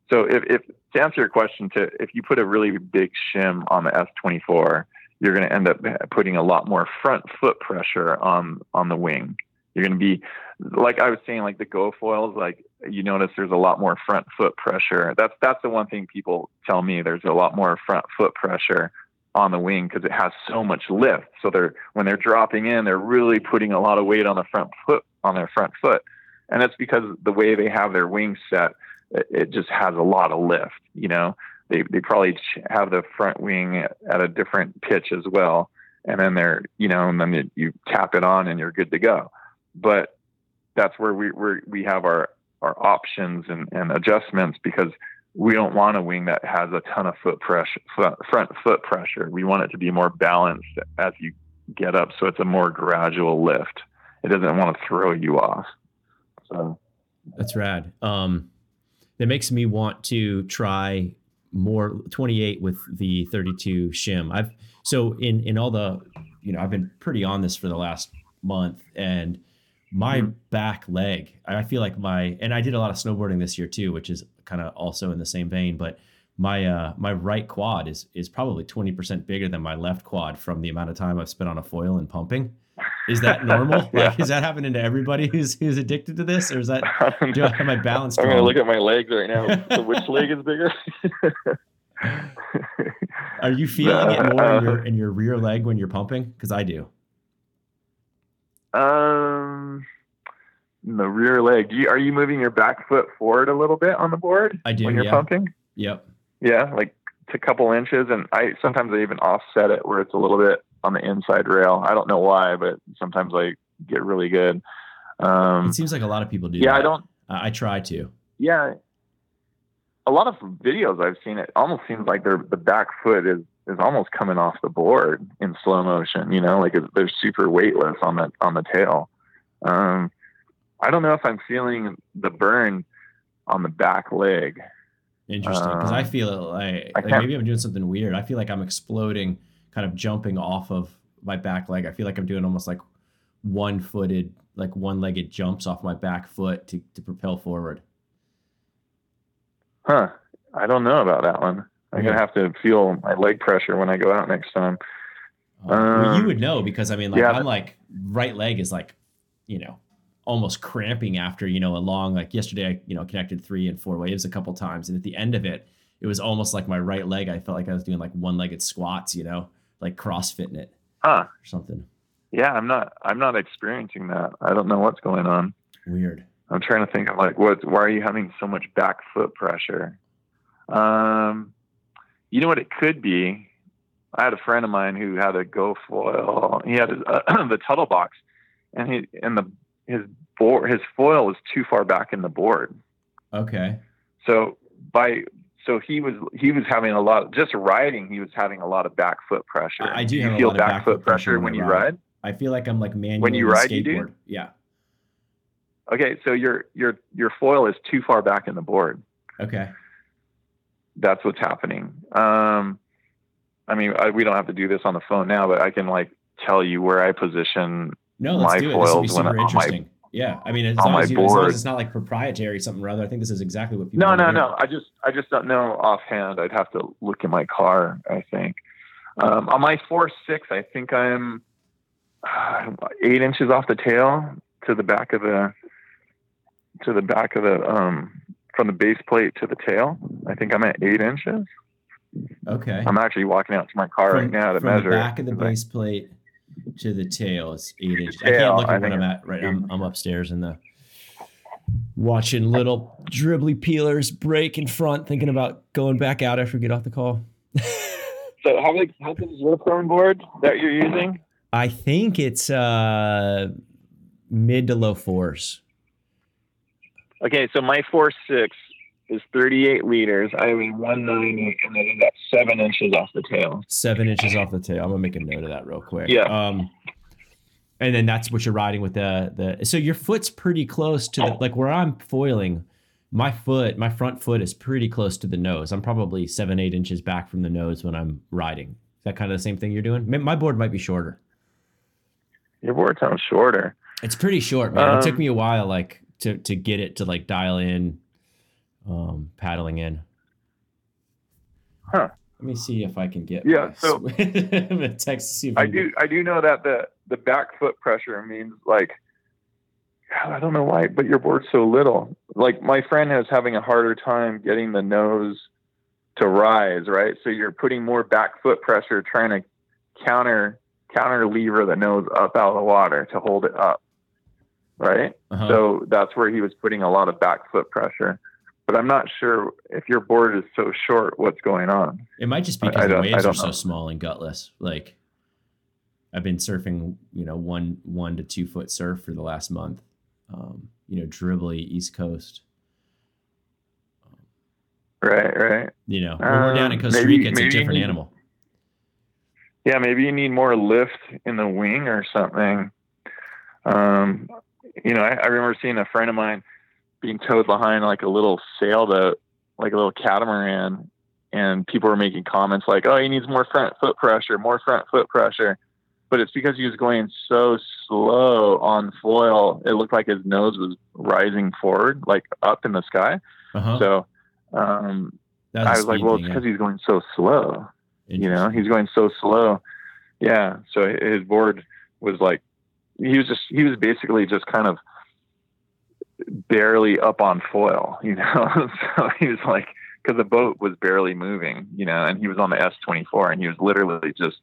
so if, if to answer your question to if you put a really big shim on the S24, you're going to end up putting a lot more front foot pressure on on the wing. You're going to be like I was saying like the GoFoils like you notice there's a lot more front foot pressure. That's that's the one thing people tell me there's a lot more front foot pressure on the wing because it has so much lift. So they're when they're dropping in, they're really putting a lot of weight on the front foot on their front foot, and that's because the way they have their wings set, it, it just has a lot of lift. You know, they they probably have the front wing at a different pitch as well, and then they're you know, and then you, you tap it on and you're good to go. But that's where we we we have our our options and, and adjustments because we don't want a wing that has a ton of foot pressure, front foot pressure. We want it to be more balanced as you get up, so it's a more gradual lift. It doesn't want to throw you off. So that's rad. Um, that makes me want to try more 28 with the 32 shim. I've so in in all the you know I've been pretty on this for the last month and my mm-hmm. back leg i feel like my and i did a lot of snowboarding this year too which is kind of also in the same vein but my uh my right quad is is probably 20% bigger than my left quad from the amount of time i've spent on a foil and pumping. Is that normal? Yeah. like is that happening to everybody who's who's addicted to this or is that do i have my balance i'm gonna look at my legs right now. So which leg is bigger? Are you feeling it more in your in your rear leg when you're pumping? Because i do. Um, the rear leg. You, are you moving your back foot forward a little bit on the board? I do when you're yeah. pumping. Yep. Yeah, like to a couple inches, and I sometimes I even offset it where it's a little bit on the inside rail. I don't know why, but sometimes I get really good. Um, it seems like a lot of people do. Yeah, that. I don't. I, I try to. Yeah, a lot of videos I've seen, it almost seems like their the back foot is is almost coming off the board in slow motion. You know, like they're super weightless on the on the tail. Um, I don't know if I'm feeling the burn on the back leg. Interesting, because um, I feel like, I like maybe I'm doing something weird. I feel like I'm exploding, kind of jumping off of my back leg. I feel like I'm doing almost like one-footed, like one-legged jumps off my back foot to to propel forward. Huh. I don't know about that one. I'm gonna have to feel my leg pressure when I go out next time. Uh, um, well, you would know because I mean, like yeah, I'm like right leg is like, you know, almost cramping after you know a long like yesterday. I you know connected three and four waves a couple times, and at the end of it, it was almost like my right leg. I felt like I was doing like one legged squats, you know, like CrossFitting it, huh? Or something. Yeah, I'm not. I'm not experiencing that. I don't know what's going on. Weird. I'm trying to think of like what. Why are you having so much back foot pressure? Um, you know what it could be. I had a friend of mine who had a go foil. He had uh, the Tuttle box, and he and the his board his foil was too far back in the board. Okay. So by so he was he was having a lot just riding. He was having a lot of back foot pressure. I do, do feel back, foot pressure, pressure when, you ride. ride. I feel like I'm like manual when you ride. You do. Yeah. Okay, so your your your foil is too far back in the board. Okay. That's what's happening. Um, I mean, I, we don't have to do this on the phone now, but I can like tell you where I position no, let's do it. foils be super interesting. My, yeah, I mean, as long, as, you, as long as it's not like proprietary something or other, I think this is exactly what people. No, no, no. I just, I just don't know offhand. I'd have to look in my car. I think um, on my four six, I think I'm uh, eight inches off the tail to the back of the to the back of the um, from the base plate to the tail. I think I'm at eight inches. Okay. I'm actually walking out to my car from, right now to from measure. the back of the base plate to the tail is eight inches. I can't look at what I'm at right. I'm, I'm upstairs in the watching little dribbly peelers break in front, thinking about going back out after we get off the call. so how big how big is your phone board that you're using? I think it's uh mid to low fours. Okay, so my four six is 38 liters. I weigh 190, and then I got seven inches off the tail. Seven inches off the tail. I'm gonna make a note of that real quick. Yeah. Um, and then that's what you're riding with the the. So your foot's pretty close to the like where I'm foiling. My foot, my front foot is pretty close to the nose. I'm probably seven, eight inches back from the nose when I'm riding. Is that kind of the same thing you're doing? My board might be shorter. Your board sounds shorter. It's pretty short, man. Um, it took um, me a while, like to to get it to like dial in, um, paddling in. Huh. Let me see if I can get. Yeah. So text. See I, I do. I do know that the the back foot pressure means like. I don't know why, but your board's so little. Like my friend is having a harder time getting the nose to rise, right? So you're putting more back foot pressure, trying to counter counter lever the nose up out of the water to hold it up right? Uh-huh. So that's where he was putting a lot of back foot pressure. But I'm not sure if your board is so short, what's going on. It might just be because the waves are so small and gutless. Like I've been surfing, you know, one one to two foot surf for the last month. Um, you know, dribbly East Coast. Right, right. You know, when um, we're down in um, Costa maybe, Rica, it's a different need, animal. Yeah, maybe you need more lift in the wing or something. Um, you know, I, I remember seeing a friend of mine being towed behind like a little sailboat, like a little catamaran, and people were making comments like, "Oh, he needs more front foot pressure, more front foot pressure." But it's because he was going so slow on foil. It looked like his nose was rising forward, like up in the sky. Uh-huh. So um, I was like, "Well, it's because yeah. he's going so slow." You know, he's going so slow. Yeah. So his board was like he was just he was basically just kind of barely up on foil, you know. so he was like because the boat was barely moving, you know, and he was on the S24 and he was literally just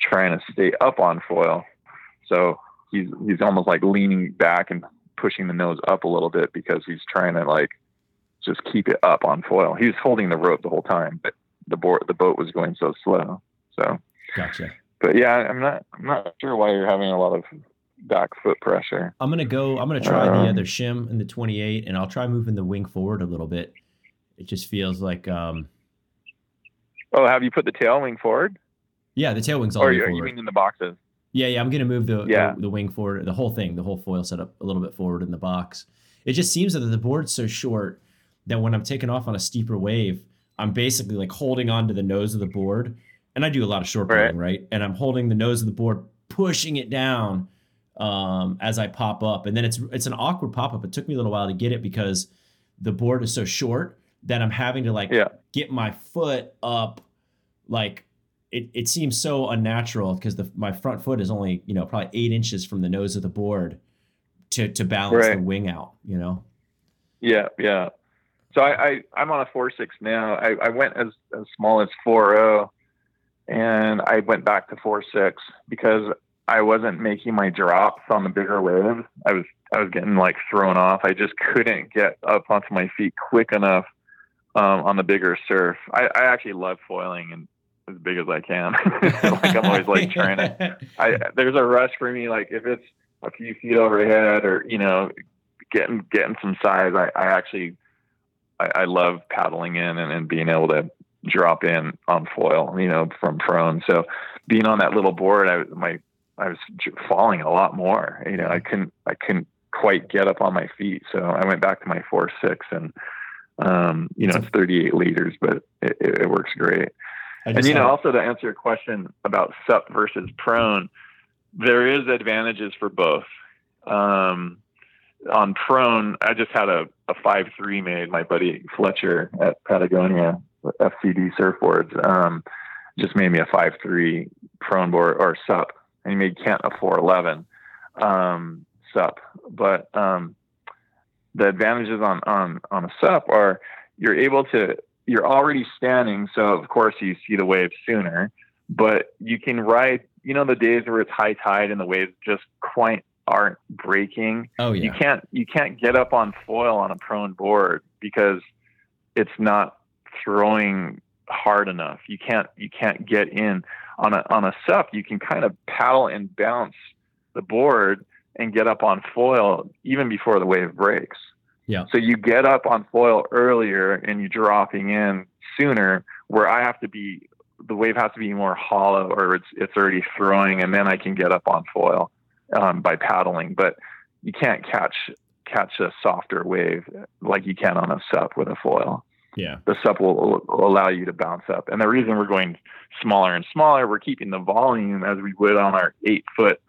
trying to stay up on foil. So he's he's almost like leaning back and pushing the nose up a little bit because he's trying to like just keep it up on foil. He was holding the rope the whole time, but the board the boat was going so slow. So gotcha. but yeah, I'm not I'm not sure why you're having a lot of back foot pressure. I'm gonna go. I'm gonna try um, the other shim in the 28, and I'll try moving the wing forward a little bit. It just feels like. um Oh, have you put the tail wing forward? Yeah, the tail wing's all. Or you, you mean in the boxes? Yeah, yeah. I'm gonna move the, yeah. the the wing forward, the whole thing, the whole foil setup a little bit forward in the box. It just seems that the board's so short that when I'm taking off on a steeper wave, I'm basically like holding on to the nose of the board. And I do a lot of short right. right? And I'm holding the nose of the board, pushing it down um, as I pop up. And then it's it's an awkward pop up. It took me a little while to get it because the board is so short that I'm having to like yeah. get my foot up like it, it seems so unnatural because the my front foot is only, you know, probably eight inches from the nose of the board to to balance right. the wing out, you know? Yeah, yeah. So I, I I'm on a four six now. I, I went as as small as four oh and I went back to four six because I wasn't making my drops on the bigger waves. I was I was getting like thrown off. I just couldn't get up onto my feet quick enough um, on the bigger surf. I, I actually love foiling and as big as I can. like I'm always like trying to. I there's a rush for me. Like if it's a few feet overhead or you know getting getting some size, I, I actually I, I love paddling in and, and being able to drop in on foil, you know, from prone. So being on that little board, I my I was falling a lot more. You know, I couldn't I couldn't quite get up on my feet. So I went back to my four six and um, you know, it's 38 liters, but it, it works great. And you know, also to answer your question about sup versus prone, there is advantages for both. Um, on prone, I just had a, a five three made. My buddy Fletcher at Patagonia FCD surfboards um, just made me a five three prone board or sup, and he made Kent a four eleven um, sup. But um, the advantages on on on a sup are you're able to you're already standing, so of course you see the waves sooner, but you can ride. You know the days where it's high tide and the waves just quite aren't breaking. Oh yeah. You can't you can't get up on foil on a prone board because it's not throwing hard enough. You can't you can't get in on a on a sup. You can kind of paddle and bounce the board and get up on foil even before the wave breaks. Yeah. So you get up on foil earlier and you're dropping in sooner where I have to be the wave has to be more hollow or it's it's already throwing and then I can get up on foil um, by paddling. But you can't catch catch a softer wave like you can on a sup with a foil. Yeah. The sup will, will allow you to bounce up. And the reason we're going smaller and smaller, we're keeping the volume as we would on our eight foot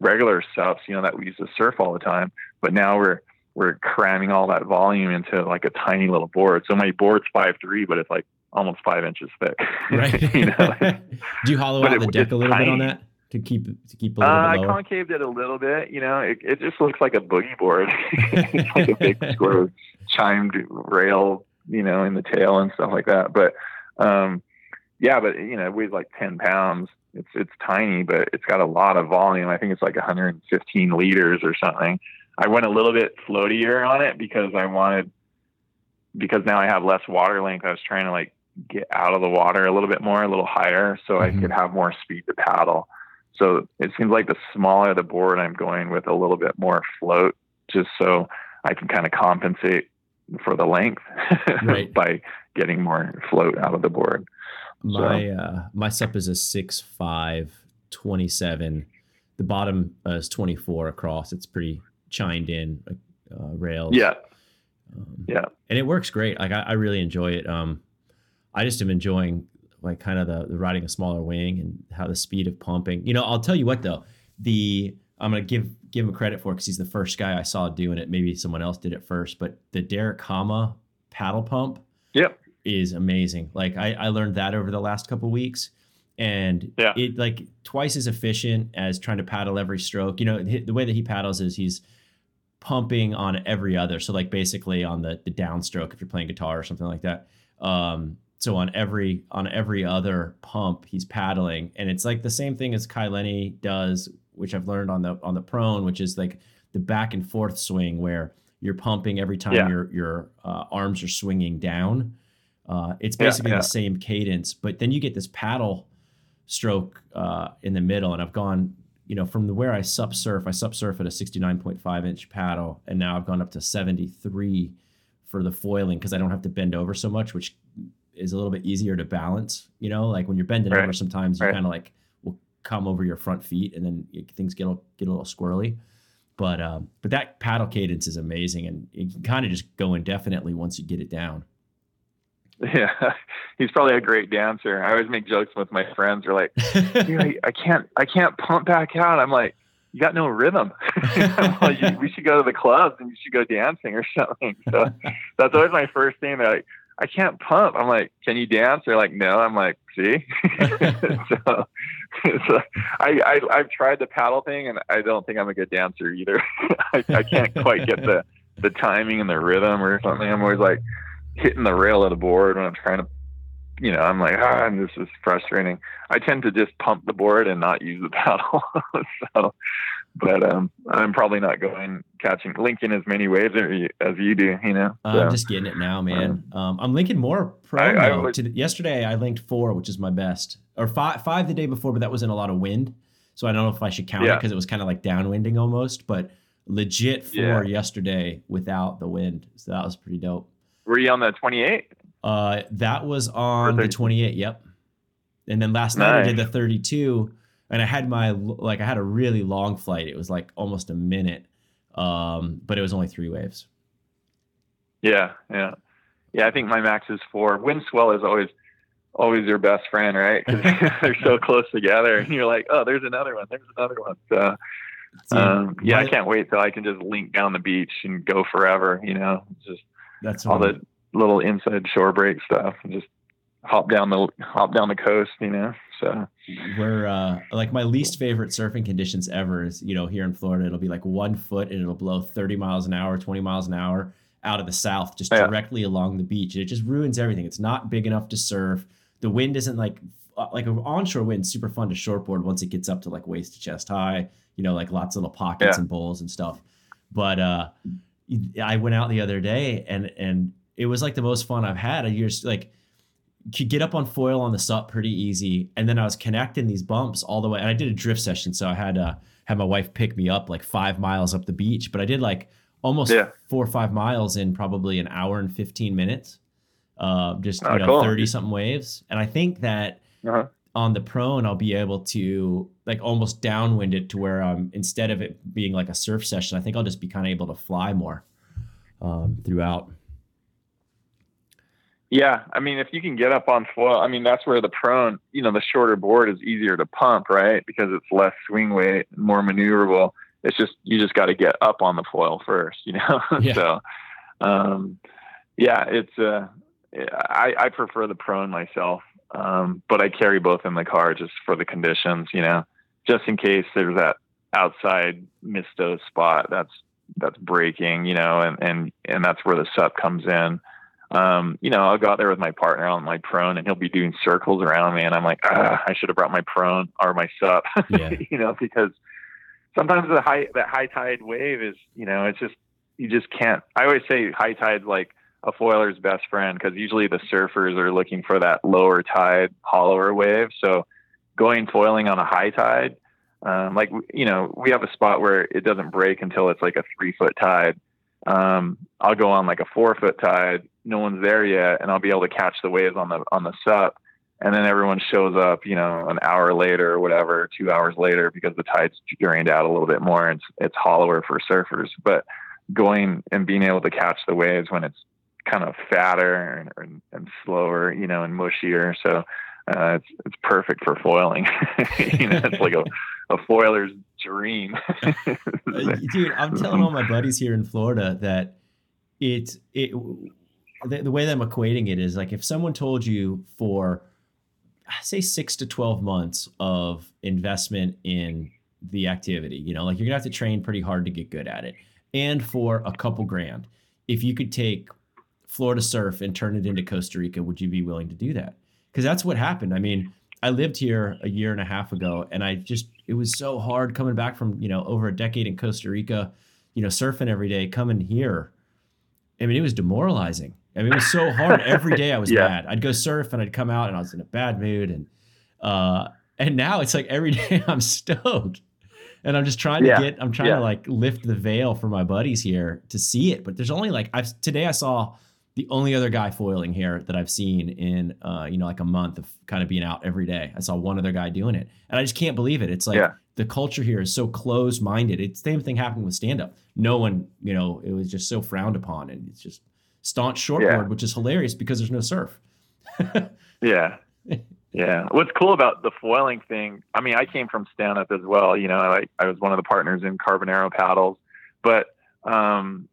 regular sups, you know, that we used to surf all the time. But now we're we're cramming all that volume into like a tiny little board. So my board's five three, but it's like almost five inches thick. Right. you know? Do you hollow out it, the deck a little tiny. bit on that to keep to keep a little uh, bit lower? I concaved it a little bit. You know, it, it just looks like a boogie board. it's like a big square chined rail, you know, in the tail and stuff like that. But um, yeah, but you know, it weighs like ten pounds. It's it's tiny, but it's got a lot of volume. I think it's like 115 liters or something. I went a little bit floatier on it because I wanted because now I have less water length. I was trying to like get out of the water a little bit more, a little higher, so mm-hmm. I could have more speed to paddle. So it seems like the smaller the board, I'm going with a little bit more float, just so I can kind of compensate for the length right. by getting more float out of the board. My so. uh, my sup is a six five twenty seven. The bottom uh, is twenty four across. It's pretty chined in uh, rails. Yeah. Um, yeah. And it works great. Like I, I, really enjoy it. Um, I just am enjoying like kind of the, the riding a smaller wing and how the speed of pumping. You know, I'll tell you what though, the I'm gonna give give him credit for because he's the first guy I saw doing it. Maybe someone else did it first, but the Derek Hama paddle pump. Yep. Is amazing. Like I, I learned that over the last couple weeks and yeah. it like twice as efficient as trying to paddle every stroke. You know, the way that he paddles is he's pumping on every other. So like basically on the the downstroke if you're playing guitar or something like that. Um, so on every on every other pump he's paddling, and it's like the same thing as Kai Lenny does, which I've learned on the on the prone, which is like the back and forth swing where you're pumping every time yeah. your your uh, arms are swinging down. Uh, it's basically yeah, yeah. the same cadence, but then you get this paddle stroke uh, in the middle, and I've gone, you know, from the where I sup surf, I sup surf at a 69.5 inch paddle, and now I've gone up to 73 for the foiling because I don't have to bend over so much, which is a little bit easier to balance. You know, like when you're bending right. over, sometimes you right. kind of like come over your front feet, and then things get get a little squirrely. But um, but that paddle cadence is amazing, and you can kind of just go indefinitely once you get it down. Yeah, he's probably a great dancer. I always make jokes with my friends. They're like, I, can't, I can't pump back out. I'm like, you got no rhythm. like, we should go to the clubs and you should go dancing or something. So that's always my first thing. They're like, I can't pump. I'm like, can you dance? They're like, no. I'm like, see. so, so I, I I've tried the paddle thing, and I don't think I'm a good dancer either. I, I can't quite get the the timing and the rhythm or something. I'm always like hitting the rail of the board when I'm trying to, you know, I'm like, ah, and this is frustrating. I tend to just pump the board and not use the paddle. so, but um, I'm probably not going catching linking as many waves as you do. You know, so, I'm just getting it now, man. Um, um, I'm linking more pro. I, I was, the, yesterday I linked four, which is my best, or five five the day before, but that was in a lot of wind. So I don't know if I should count yeah. it because it was kind of like downwinding almost, but legit four yeah. yesterday without the wind. So that was pretty dope. Were you on the 28? Uh, that was on the 28. Yep. And then last night I did the 32, and I had my like I had a really long flight. It was like almost a minute, um, but it was only three waves. Yeah, yeah, yeah. I think my max is four. Wind swell is always always your best friend, right? Because they're so close together, and you're like, oh, there's another one. There's another one. So, um, yeah, I can't wait till I can just link down the beach and go forever. You know, just that's all the little inside shore break stuff and just hop down the hop down the coast, you know. So we're uh, like my least favorite surfing conditions ever is you know here in Florida it'll be like one foot and it'll blow 30 miles an hour, 20 miles an hour out of the south just yeah. directly along the beach. And it just ruins everything. It's not big enough to surf. The wind isn't like uh, like an onshore wind super fun to shortboard once it gets up to like waist to chest high, you know, like lots of little pockets yeah. and bowls and stuff. But uh I went out the other day and and it was like the most fun I've had. I just like could get up on foil on the sup pretty easy, and then I was connecting these bumps all the way. And I did a drift session, so I had to have my wife pick me up like five miles up the beach. But I did like almost yeah. four or five miles in probably an hour and fifteen minutes. Uh, just oh, you know, cool. thirty something waves, and I think that. Uh-huh on the prone, I'll be able to like almost downwind it to where um instead of it being like a surf session, I think I'll just be kind of able to fly more um, throughout. Yeah, I mean, if you can get up on foil, I mean, that's where the prone, you know, the shorter board is easier to pump, right? Because it's less swing weight, more maneuverable. It's just you just got to get up on the foil first, you know. Yeah. so, um, yeah, it's uh, I, I prefer the prone myself. Um, but I carry both in the car just for the conditions, you know, just in case there's that outside mysto spot that's that's breaking, you know, and and and that's where the sup comes in. Um, you know, I'll go out there with my partner on my prone, and he'll be doing circles around me, and I'm like, ah, I should have brought my prone or my sup, yeah. you know, because sometimes the high that high tide wave is, you know, it's just you just can't. I always say high tide's like a foiler's best friend because usually the surfers are looking for that lower tide, hollower wave. So going foiling on a high tide, um, like you know, we have a spot where it doesn't break until it's like a three foot tide. Um, I'll go on like a four foot tide, no one's there yet, and I'll be able to catch the waves on the on the sup. And then everyone shows up, you know, an hour later or whatever, two hours later, because the tide's drained out a little bit more. And it's it's hollower for surfers, but going and being able to catch the waves when it's kind of fatter and, and, slower, you know, and mushier. So uh, it's it's perfect for foiling. you know, it's like a, a foiler's dream. Uh, dude, I'm telling all my buddies here in Florida that it's it the, the way that I'm equating it is like if someone told you for say six to twelve months of investment in the activity, you know, like you're gonna have to train pretty hard to get good at it, and for a couple grand, if you could take Florida surf and turn it into Costa Rica, would you be willing to do that? Because that's what happened. I mean, I lived here a year and a half ago, and I just it was so hard coming back from you know over a decade in Costa Rica, you know, surfing every day, coming here. I mean, it was demoralizing. I mean, it was so hard. Every day I was yeah. mad. I'd go surf and I'd come out and I was in a bad mood, and uh, And now it's like every day I'm stoked. And I'm just trying to yeah. get I'm trying yeah. to like lift the veil for my buddies here to see it. But there's only like I've today I saw the only other guy foiling here that I've seen in uh, you know, like a month of kind of being out every day. I saw one other guy doing it. And I just can't believe it. It's like yeah. the culture here is so close minded. It's the same thing happening with stand up. No one, you know, it was just so frowned upon and it's just staunch shortboard, which is hilarious because there's no surf. yeah. Yeah. What's cool about the foiling thing, I mean, I came from stand up as well. You know, I, I was one of the partners in Carbonero paddles. But um,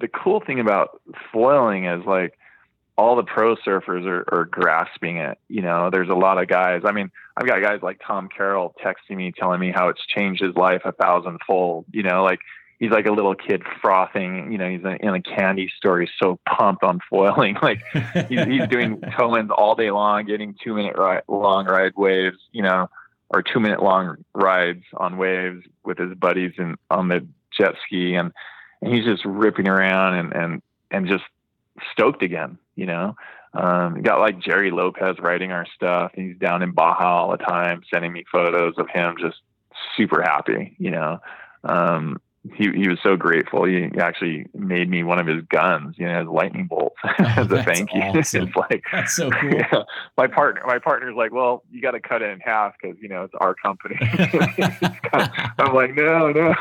the cool thing about foiling is like all the pro surfers are, are grasping it. You know, there's a lot of guys. I mean, I've got guys like Tom Carroll texting me, telling me how it's changed his life a thousandfold. You know, like he's like a little kid frothing. You know, he's in a candy store. He's so pumped on foiling. Like he's, he's doing tow ins all day long, getting two minute ride, long ride waves. You know, or two minute long rides on waves with his buddies and on the jet ski, and, and he's just ripping around and and and just stoked again. You know. Um, got like Gerry Lopez writing our stuff. He's down in Baja all the time, sending me photos of him just super happy, you know. Um, he he was so grateful. He actually made me one of his guns, you know, his lightning bolts oh, as a thank you. Awesome. it's like that's so cool. Yeah, my partner, my partner's like, well, you got to cut it in half because you know it's our company. I'm like, no, no.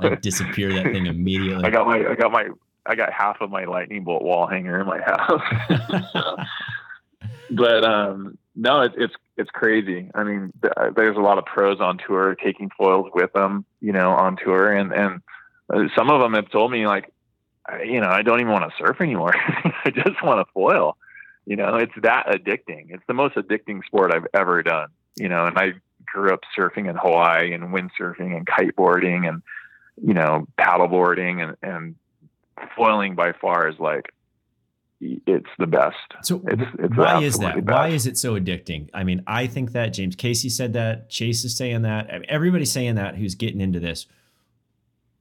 I disappear that thing immediately. I got my, I got my, I got half of my lightning bolt wall hanger in my house. but um, no, it, it's it's crazy. I mean, th- there's a lot of pros on tour taking foils with them, you know, on tour, and and uh, some of them have told me like, you know, I don't even want to surf anymore. I just want to foil. You know, it's that addicting. It's the most addicting sport I've ever done. You know, and I grew up surfing in Hawaii and windsurfing and kiteboarding and you know paddleboarding and and foiling by far is like it's the best. So it's, it's why is that? Best. Why is it so addicting? I mean, I think that James Casey said that. Chase is saying that. I mean, everybody's saying that who's getting into this.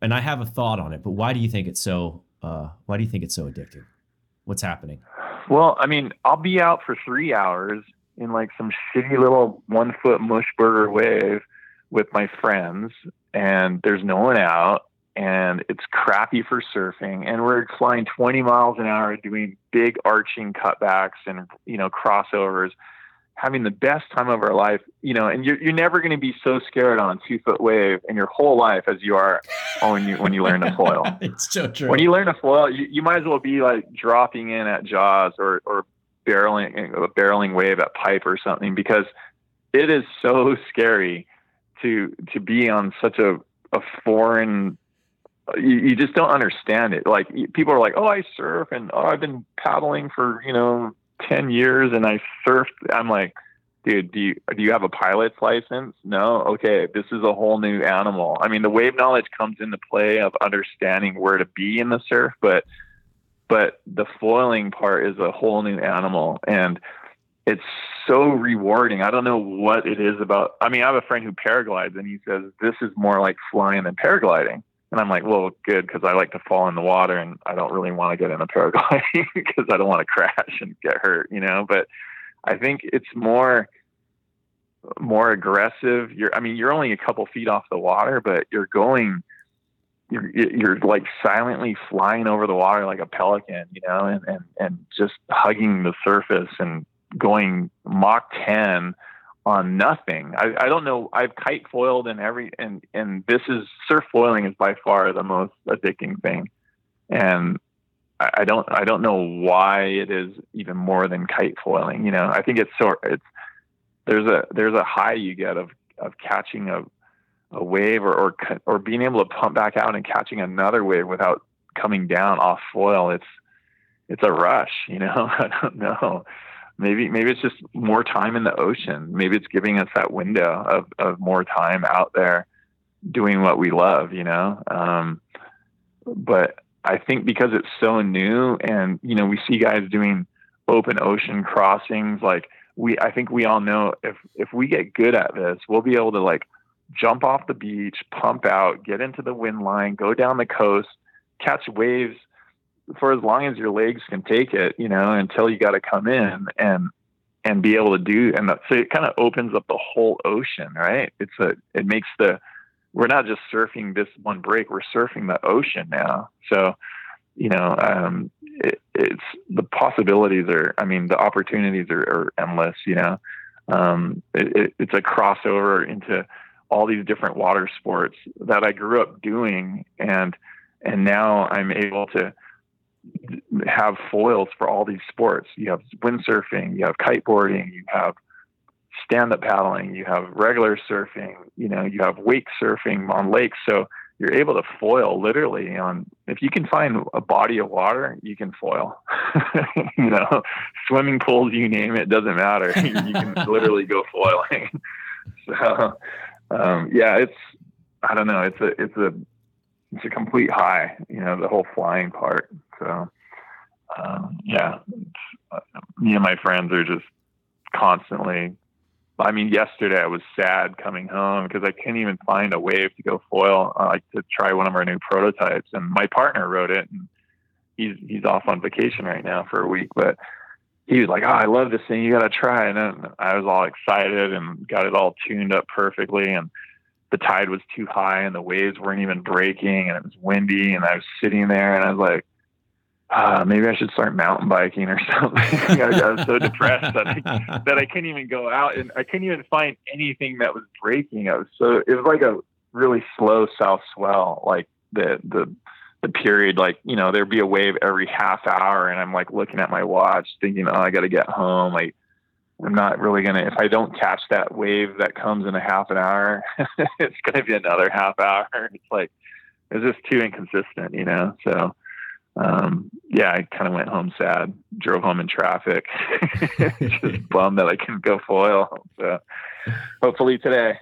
And I have a thought on it, but why do you think it's so? Uh, why do you think it's so addicting? What's happening? Well, I mean, I'll be out for three hours in like some shitty little one foot mush burger wave with my friends, and there's no one out and it's crappy for surfing and we're flying 20 miles an hour doing big arching cutbacks and you know crossovers having the best time of our life you know and you're, you're never going to be so scared on a two foot wave in your whole life as you are when you when you learn to foil. It's so true. When you learn to foil you, you might as well be like dropping in at jaws or or barreling a barreling wave at pipe or something because it is so scary to to be on such a a foreign you, you just don't understand it. Like people are like, "Oh, I surf and oh, I've been paddling for you know ten years and I surfed." I'm like, dude, do you do you have a pilot's license? No. Okay, this is a whole new animal. I mean, the wave knowledge comes into play of understanding where to be in the surf, but but the foiling part is a whole new animal and it's so rewarding. I don't know what it is about. I mean, I have a friend who paraglides and he says this is more like flying than paragliding. And I'm like, well, good, because I like to fall in the water and I don't really want to get in a paragliding because I don't want to crash and get hurt, you know. But I think it's more more aggressive. You're, I mean, you're only a couple feet off the water, but you're going, you're you're like silently flying over the water like a pelican, you know, and and and just hugging the surface and going Mach 10 on nothing. I, I don't know. I've kite foiled and every and and this is surf foiling is by far the most addicting thing, and I, I don't I don't know why it is even more than kite foiling. You know, I think it's sort it's there's a there's a high you get of of catching a a wave or, or or being able to pump back out and catching another wave without coming down off foil. It's it's a rush. You know, I don't know maybe maybe it's just more time in the ocean. Maybe it's giving us that window of, of more time out there doing what we love, you know. Um, but I think because it's so new, and you know, we see guys doing open ocean crossings. Like we, I think we all know if if we get good at this, we'll be able to like jump off the beach, pump out, get into the wind line, go down the coast, catch waves for as long as your legs can take it, you know, until you got to come in and and be able to do and so it kind of opens up the whole ocean right? It's a it makes the we're not just surfing this one break we're surfing the ocean now. So you know um, it, it's the possibilities are i mean the opportunities are, are endless you know? Um, it, it, it's a crossover into all these different water sports that i grew up doing and and now i'm able to have foils for all these sports. You have windsurfing, you have kiteboarding, you have stand up paddling, you have regular surfing, you know, you have wake surfing on lakes. So you're able to foil literally on if you can find a body of water, you can foil. you know, swimming pools, you name it, doesn't matter. you, you can literally go foiling. so um, yeah, it's I don't know, it's a it's a it's a complete high, you know, the whole flying part. So, um, yeah, uh, me and my friends are just constantly. I mean, yesterday I was sad coming home because I couldn't even find a wave to go foil, uh, like to try one of our new prototypes. And my partner wrote it, and he's he's off on vacation right now for a week, but he was like, "Oh, I love this thing. You got to try." And I was all excited and got it all tuned up perfectly, and the tide was too high and the waves weren't even breaking and it was windy and I was sitting there and I was like, uh, maybe I should start mountain biking or something. I was so depressed that I, that I couldn't even go out and I couldn't even find anything that was breaking. I was so, it was like a really slow south swell, like the, the, the period, like, you know, there'd be a wave every half hour and I'm like looking at my watch thinking, oh, I got to get home. Like, I'm not really gonna. If I don't catch that wave that comes in a half an hour, it's gonna be another half hour. It's like it's just too inconsistent, you know. So, um, yeah, I kind of went home sad. Drove home in traffic, just bummed that I couldn't go foil. So, hopefully today.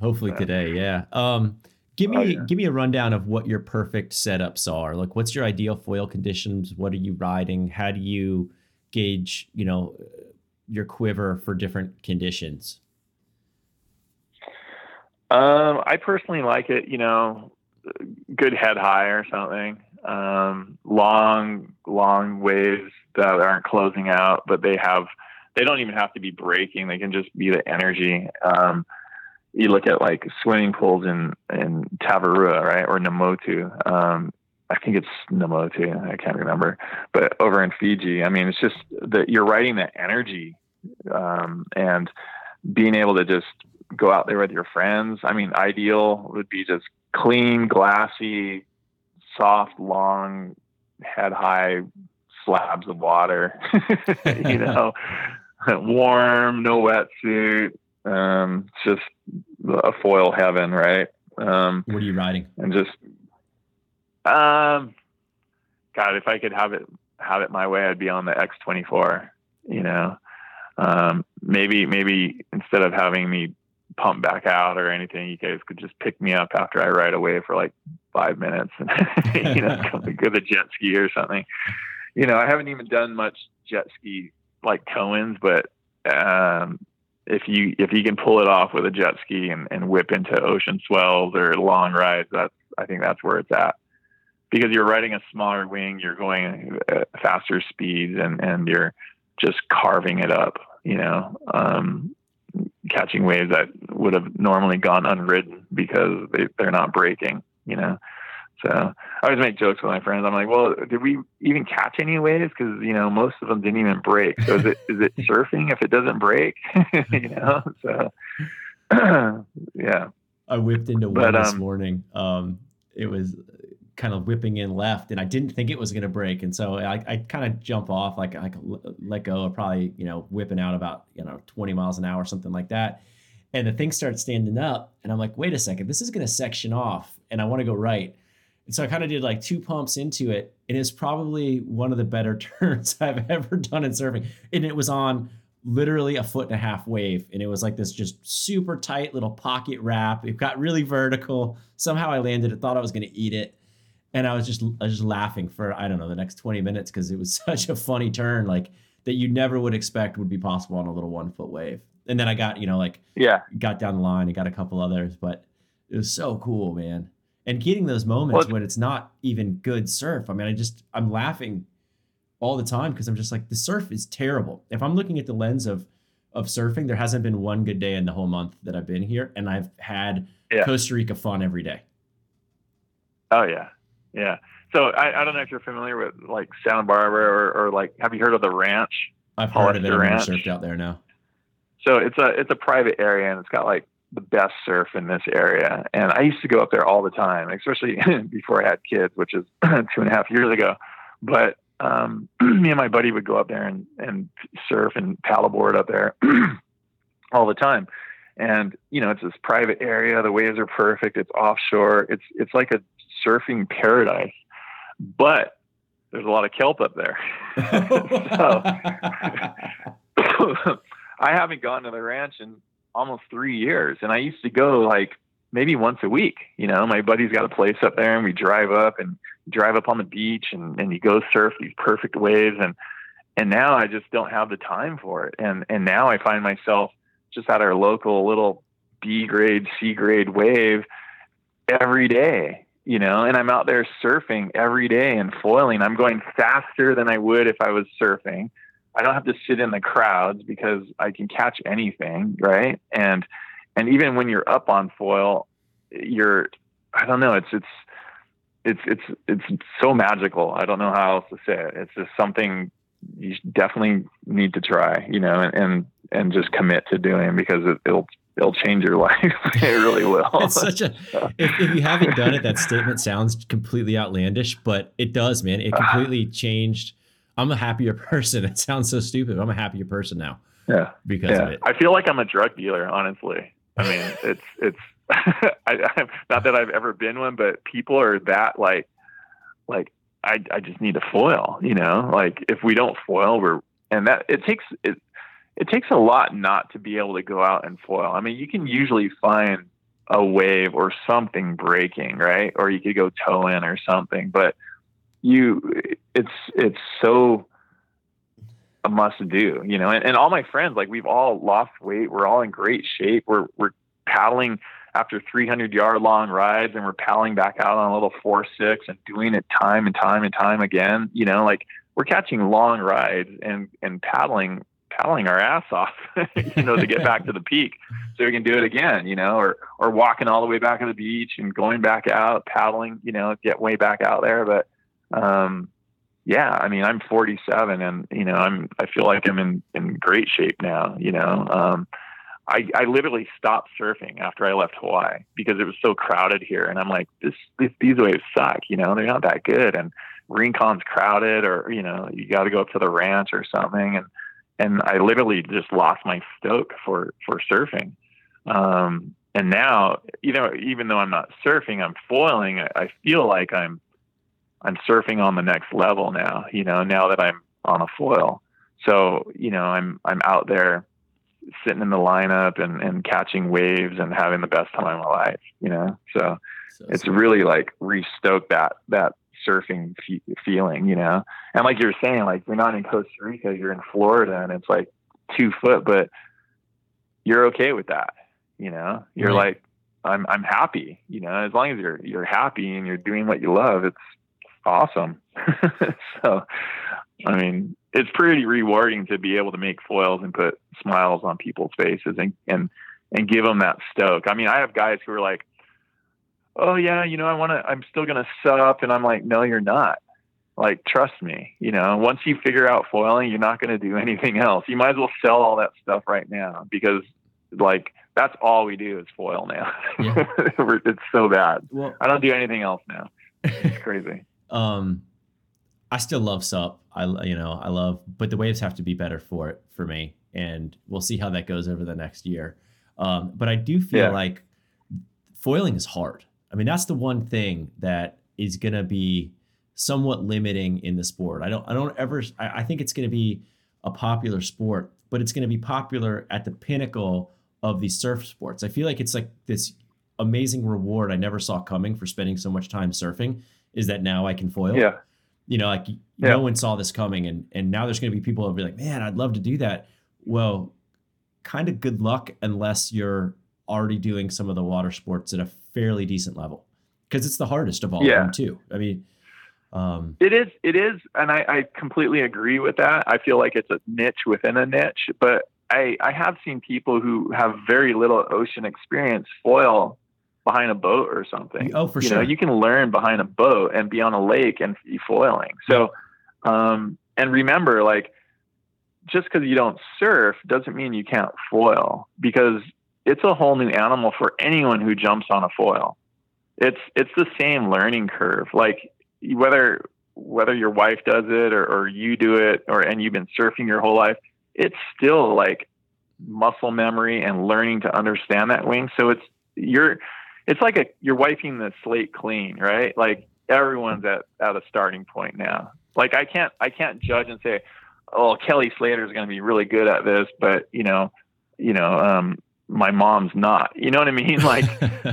hopefully today, yeah. Um, give me oh, yeah. give me a rundown of what your perfect setups are. Like, what's your ideal foil conditions? What are you riding? How do you gauge? You know your quiver for different conditions? Um, I personally like it, you know, good head high or something. Um, long, long waves that aren't closing out, but they have, they don't even have to be breaking. They can just be the energy. Um, you look at like swimming pools in, in Tavarua, right? Or Namotu. Um, I think it's Namotu. I can't remember, but over in Fiji, I mean, it's just that you're riding that energy um, and being able to just go out there with your friends. I mean, ideal would be just clean, glassy, soft, long, head high slabs of water, you know, warm, no wetsuit. Um, just a foil heaven, right? Um, what are you riding? And just, um, God, if I could have it, have it my way, I'd be on the X24, you know, um, maybe maybe instead of having me pump back out or anything, you guys could just pick me up after I ride away for like five minutes and you know go to the jet ski or something. You know, I haven't even done much jet ski like Cohen's, but um, if you if you can pull it off with a jet ski and, and whip into ocean swells or long rides, that's I think that's where it's at. Because you're riding a smaller wing, you're going faster speeds, and and you're just carving it up you know, um, catching waves that would have normally gone unridden because they, they're not breaking, you know. So I always make jokes with my friends. I'm like, well, did we even catch any waves? Because you know, most of them didn't even break. So is it is it surfing if it doesn't break? you know, so yeah. I whipped into one but, um, this morning. Um, it was kind of whipping in left, and I didn't think it was going to break, and so I, I kind of jump off like like let go, of probably you know whipping out about you know 20 miles an hour, something like that, and the thing starts standing up, and I'm like, wait a second, this is going to section off, and I want to go right, and so I kind of did like two pumps into it, and it's probably one of the better turns I've ever done in surfing, and it was on literally a foot and a half wave and it was like this just super tight little pocket wrap. It got really vertical. Somehow i landed it thought i was going to eat it and I was just I was just laughing for I don't know the next 20 minutes because it was such a funny turn like that you never would expect would be possible on a little one foot wave. And then I got you know like yeah got down the line and got a couple others, but it was so cool, man. And getting those moments well, when it's not even good surf. I mean, I just I'm laughing all the time because I'm just like the surf is terrible. If I'm looking at the lens of of surfing, there hasn't been one good day in the whole month that I've been here, and I've had yeah. Costa Rica fun every day. Oh yeah, yeah. So I, I don't know if you're familiar with like Santa Barbara or, or like have you heard of the ranch? I've heard of it. I've surfed out there now. So it's a it's a private area and it's got like the best surf in this area. And I used to go up there all the time, especially before I had kids, which is two and a half years ago. But um, me and my buddy would go up there and, and surf and paddleboard up there all the time. And, you know, it's this private area. The waves are perfect. It's offshore. It's, it's like a surfing paradise, but there's a lot of kelp up there. so I haven't gone to the ranch in almost three years. And I used to go like maybe once a week. You know, my buddy's got a place up there and we drive up and drive up on the beach and, and you go surf these perfect waves and and now I just don't have the time for it. And and now I find myself just at our local little B grade, C grade wave every day, you know, and I'm out there surfing every day and foiling. I'm going faster than I would if I was surfing. I don't have to sit in the crowds because I can catch anything, right? And and even when you're up on foil, you're I don't know, it's it's it's it's it's so magical. I don't know how else to say it. It's just something you definitely need to try, you know, and and, and just commit to doing because it, will it'll change your life. it really will. it's such a if, if, you haven't done it, that statement sounds completely outlandish, but it does, man. It uh-huh. completely changed. I'm a happier person. It sounds so stupid. I'm a happier person now. Yeah. Because yeah. of it. I feel like I'm a drug dealer, honestly. I mean, it's it's I, I, not that I've ever been one, but people are that like, like I, I just need to foil, you know, like if we don't foil, we're, and that it takes, it, it takes a lot not to be able to go out and foil. I mean, you can usually find a wave or something breaking, right? Or you could go toe in or something, but you, it's, it's so, a must do, you know, and, and all my friends, like we've all lost weight. We're all in great shape. We're, we're paddling after 300 yard long rides and we're paddling back out on a little four six and doing it time and time and time again you know like we're catching long rides and and paddling paddling our ass off you know to get back to the peak so we can do it again you know or or walking all the way back to the beach and going back out paddling you know get way back out there but um yeah i mean i'm 47 and you know i'm i feel like i'm in in great shape now you know um I, I literally stopped surfing after I left Hawaii because it was so crowded here. And I'm like, this, this these waves suck, you know, they're not that good. And Rincon's crowded or, you know, you got to go up to the ranch or something. And, and I literally just lost my stoke for, for surfing. Um, and now, you know, even though I'm not surfing, I'm foiling. I, I feel like I'm, I'm surfing on the next level now, you know, now that I'm on a foil. So, you know, I'm, I'm out there sitting in the lineup and, and catching waves and having the best time of my life, you know? So, so it's really like restoked that, that surfing feeling, you know? And like you're saying, like you're not in Costa Rica, you're in Florida and it's like two foot, but you're okay with that. You know, you're right. like, I'm, I'm happy, you know, as long as you're, you're happy and you're doing what you love, it's awesome. so, I mean, it's pretty rewarding to be able to make foils and put smiles on people's faces and and and give them that stoke. I mean, I have guys who are like, "Oh yeah, you know, I want to. I'm still gonna sup," and I'm like, "No, you're not. Like, trust me. You know, once you figure out foiling, you're not gonna do anything else. You might as well sell all that stuff right now because, like, that's all we do is foil now. Yeah. it's so bad. Well, I don't do anything else now. It's crazy. um, I still love SUP. I you know I love, but the waves have to be better for it for me, and we'll see how that goes over the next year. Um, but I do feel yeah. like foiling is hard. I mean, that's the one thing that is going to be somewhat limiting in the sport. I don't I don't ever I, I think it's going to be a popular sport, but it's going to be popular at the pinnacle of these surf sports. I feel like it's like this amazing reward I never saw coming for spending so much time surfing is that now I can foil. Yeah you know, like yeah. no one saw this coming, and and now there's going to be people who'll be like, man, I'd love to do that. Well, kind of good luck unless you're already doing some of the water sports at a fairly decent level, because it's the hardest of all yeah. of them too. I mean, Um, it is, it is, and I, I completely agree with that. I feel like it's a niche within a niche, but I, I have seen people who have very little ocean experience foil behind a boat or something. Oh, for you sure. Know, you can learn behind a boat and be on a lake and be foiling. So, um, and remember, like, just because you don't surf doesn't mean you can't foil because it's a whole new animal for anyone who jumps on a foil. It's it's the same learning curve. Like whether whether your wife does it or, or you do it or and you've been surfing your whole life, it's still like muscle memory and learning to understand that wing. So it's you're it's like a you're wiping the slate clean, right? Like everyone's at at a starting point now. Like I can't I can't judge and say, oh Kelly Slater is going to be really good at this, but you know, you know, um, my mom's not. You know what I mean? Like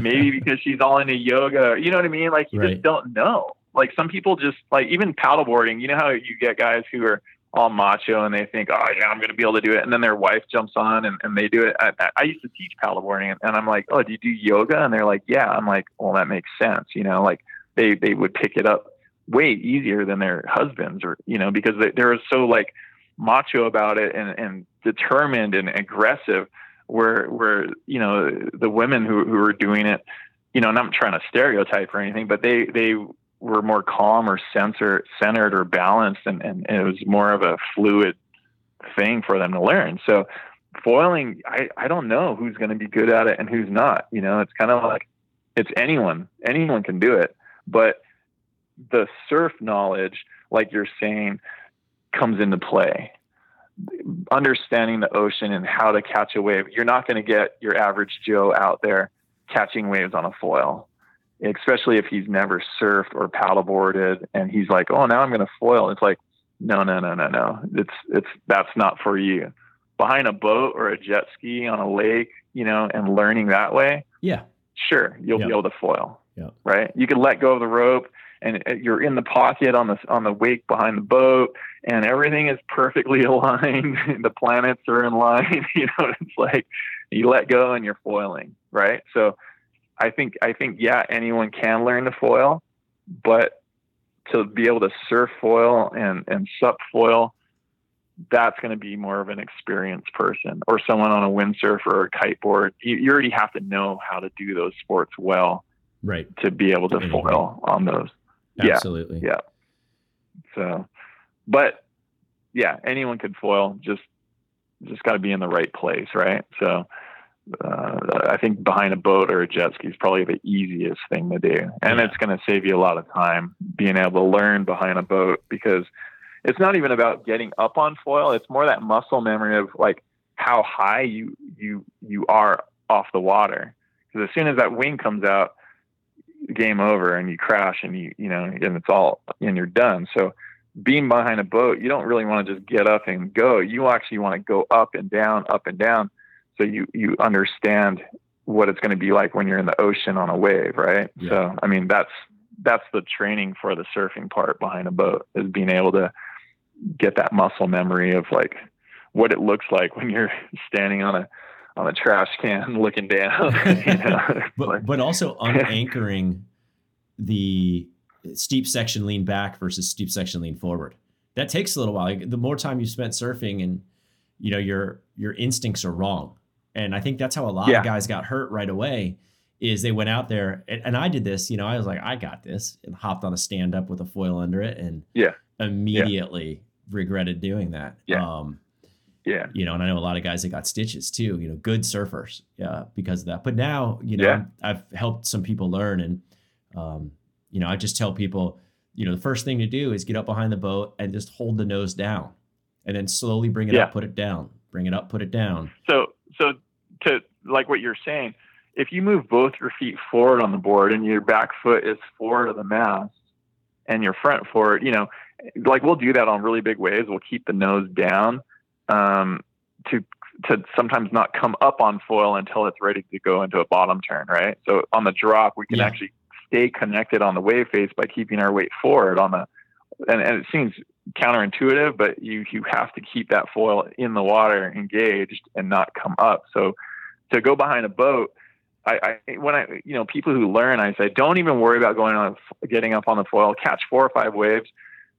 maybe because she's all into yoga. You know what I mean? Like you right. just don't know. Like some people just like even paddleboarding. You know how you get guys who are all macho and they think, oh yeah, I'm going to be able to do it, and then their wife jumps on and, and they do it. I, I used to teach paddleboarding, and, I'm like, oh, do you do yoga? And they're like, yeah. I'm like, well, that makes sense. You know, like they they would pick it up way easier than their husbands, or you know, because they, they're so like macho about it and, and determined and aggressive where where you know the women who who were doing it you know and I'm trying to stereotype or anything but they they were more calm or censor, centered or balanced and, and, and it was more of a fluid thing for them to learn. So foiling I, I don't know who's going to be good at it and who's not you know? It's kind of like it's anyone anyone can do it. But the surf knowledge like you're saying comes into play. Understanding the ocean and how to catch a wave. You're not going to get your average Joe out there catching waves on a foil, especially if he's never surfed or paddleboarded and he's like, "Oh, now I'm going to foil." It's like, no, no, no, no, no. It's it's that's not for you. Behind a boat or a jet ski on a lake, you know, and learning that way. Yeah. Sure, you'll be able to foil. Yeah. Right. You can let go of the rope and uh, you're in the pocket on the on the wake behind the boat and everything is perfectly aligned. The planets are in line you know it's like you let go and you're foiling right? So i think i think yeah anyone can learn to foil but to be able to surf foil and and sup foil that's going to be more of an experienced person or someone on a windsurfer or a kiteboard. You, you already have to know how to do those sports well right. to be able to foil on those Absolutely. Yeah. yeah. So, but yeah, anyone could foil. Just just got to be in the right place, right? So, uh, I think behind a boat or a jet ski is probably the easiest thing to do, and yeah. it's going to save you a lot of time being able to learn behind a boat because it's not even about getting up on foil. It's more that muscle memory of like how high you you you are off the water. Because as soon as that wing comes out, game over and you crash and you you know and it's all and you're done. So being behind a boat you don't really want to just get up and go. You actually want to go up and down up and down. So you you understand what it's going to be like when you're in the ocean on a wave right? Yeah. so i mean that's that's the training for the surfing part behind a boat is being able to get that muscle memory of like what it looks like when you're standing on a on a trash can looking down. you know? but, but also unanchoring the steep section lean back versus steep section lean forward. That takes a little while. The more time you spent surfing and you know your your instincts are wrong. And I think that's how a lot yeah. of guys got hurt right away is they went out there and, and, I did this, you know, I was like, I got this and hopped on a stand up with a foil under it and yeah, immediately yeah. regretted doing that. Yeah. Um, yeah. You know, and I know a lot of guys that got stitches too, you know, good surfers, yeah, because of that. But now, you know, yeah. I've helped some people learn and um, you know, I just tell people, you know, the first thing to do is get up behind the boat and just hold the nose down and then slowly bring it yeah. up, put it down, bring it up, put it down. So, so to like what you're saying, if you move both your feet forward on the board and your back foot is forward of the mast and your front forward, you know, like we'll do that on really big waves. We'll keep the nose down um, to to sometimes not come up on foil until it's ready to go into a bottom turn, right? So on the drop, we can yeah. actually stay connected on the wave face by keeping our weight forward on the, and, and it seems counterintuitive, but you you have to keep that foil in the water engaged and not come up. So to go behind a boat, I, I when I you know people who learn, I say don't even worry about going on getting up on the foil. Catch four or five waves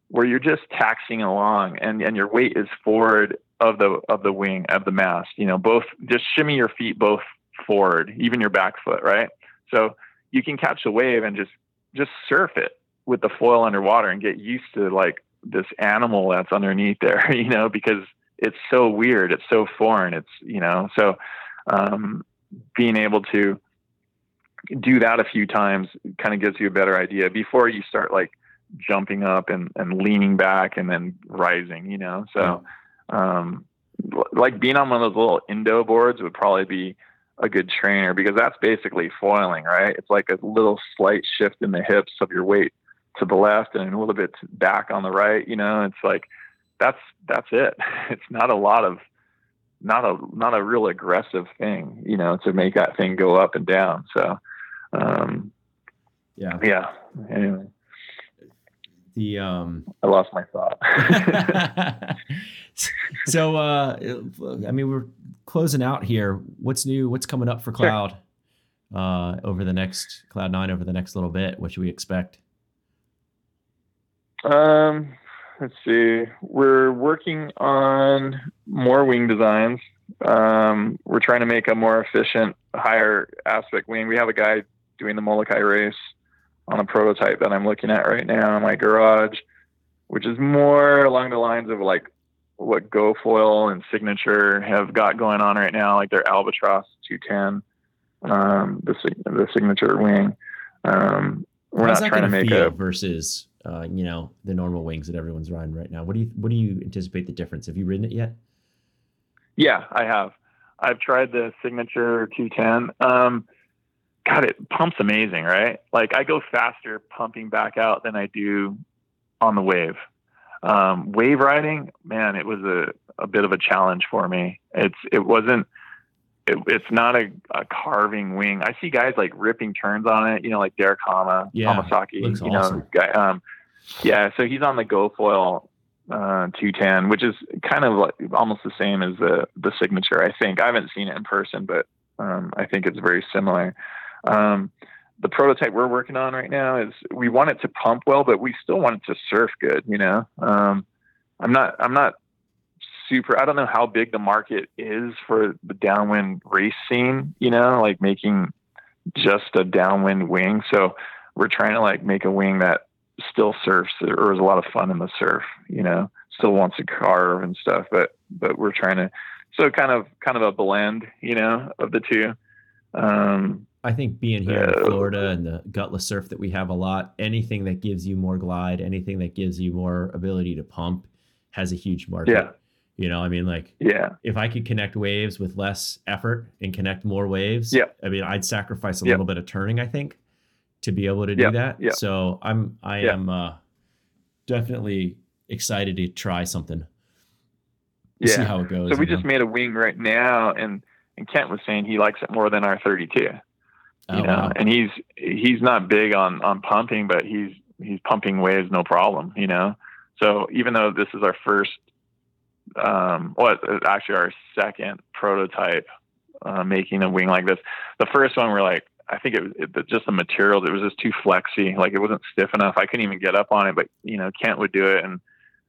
where you're just taxing along, and and your weight is forward of the of the wing of the mast. You know, both just shimmy your feet both forward, even your back foot, right? So you can catch a wave and just just surf it with the foil underwater and get used to like this animal that's underneath there, you know, because it's so weird, it's so foreign, it's you know, so um, being able to do that a few times kind of gives you a better idea before you start like jumping up and, and leaning back and then rising, you know. So um, like being on one of those little Indo boards would probably be a good trainer because that's basically foiling, right? It's like a little slight shift in the hips of your weight to the left and a little bit back on the right, you know. It's like that's that's it. It's not a lot of not a not a real aggressive thing, you know, to make that thing go up and down. So um yeah. Yeah. Anyway. The um I lost my thought. so uh I mean we're closing out here. What's new? What's coming up for Cloud sure. uh over the next Cloud 9 over the next little bit? What should we expect? Um let's see. We're working on more wing designs. Um, we're trying to make a more efficient, higher aspect wing. We have a guy doing the Molokai race on a prototype that I'm looking at right now in my garage, which is more along the lines of like what GoFoil and Signature have got going on right now, like their Albatross 210, um, the the Signature wing. Um, we're How's not trying to make a versus uh, you know the normal wings that everyone's riding right now. What do you what do you anticipate the difference? Have you ridden it yet? Yeah, I have. I've tried the Signature 210. Um, God, it pumps amazing, right? Like I go faster pumping back out than I do on the wave. Um, wave riding, man, it was a, a bit of a challenge for me. It's it wasn't it, it's not a, a, carving wing. I see guys like ripping turns on it, you know, like Derek Hama, yeah, Hamasaki, you awesome. know, guy. Um, yeah, so he's on the GoFoil uh, 210, which is kind of like almost the same as the the signature. I think I haven't seen it in person, but um, I think it's very similar. Um, the prototype we're working on right now is we want it to pump well, but we still want it to surf good. You know, um, I'm not I'm not super. I don't know how big the market is for the downwind race scene. You know, like making just a downwind wing. So we're trying to like make a wing that still surfs or is a lot of fun in the surf. You know, still wants to carve and stuff, but but we're trying to so kind of kind of a blend. You know, of the two. Um, I think being here in Florida and the gutless surf that we have a lot, anything that gives you more glide, anything that gives you more ability to pump has a huge market. Yeah. You know, I mean, like, yeah, if I could connect waves with less effort and connect more waves, yeah, I mean, I'd sacrifice a little bit of turning, I think, to be able to do that. Yeah. So I'm, I am uh, definitely excited to try something. Yeah. See how it goes. So we just know? made a wing right now, and and Kent was saying he likes it more than our 32. Oh, you know, wow. and he's he's not big on on pumping, but he's he's pumping waves no problem. You know, so even though this is our first um, well, actually our second prototype uh, making a wing like this. The first one, we're like, I think it was it, just the materials. It was just too flexy. Like it wasn't stiff enough. I couldn't even get up on it. But you know, Kent would do it, and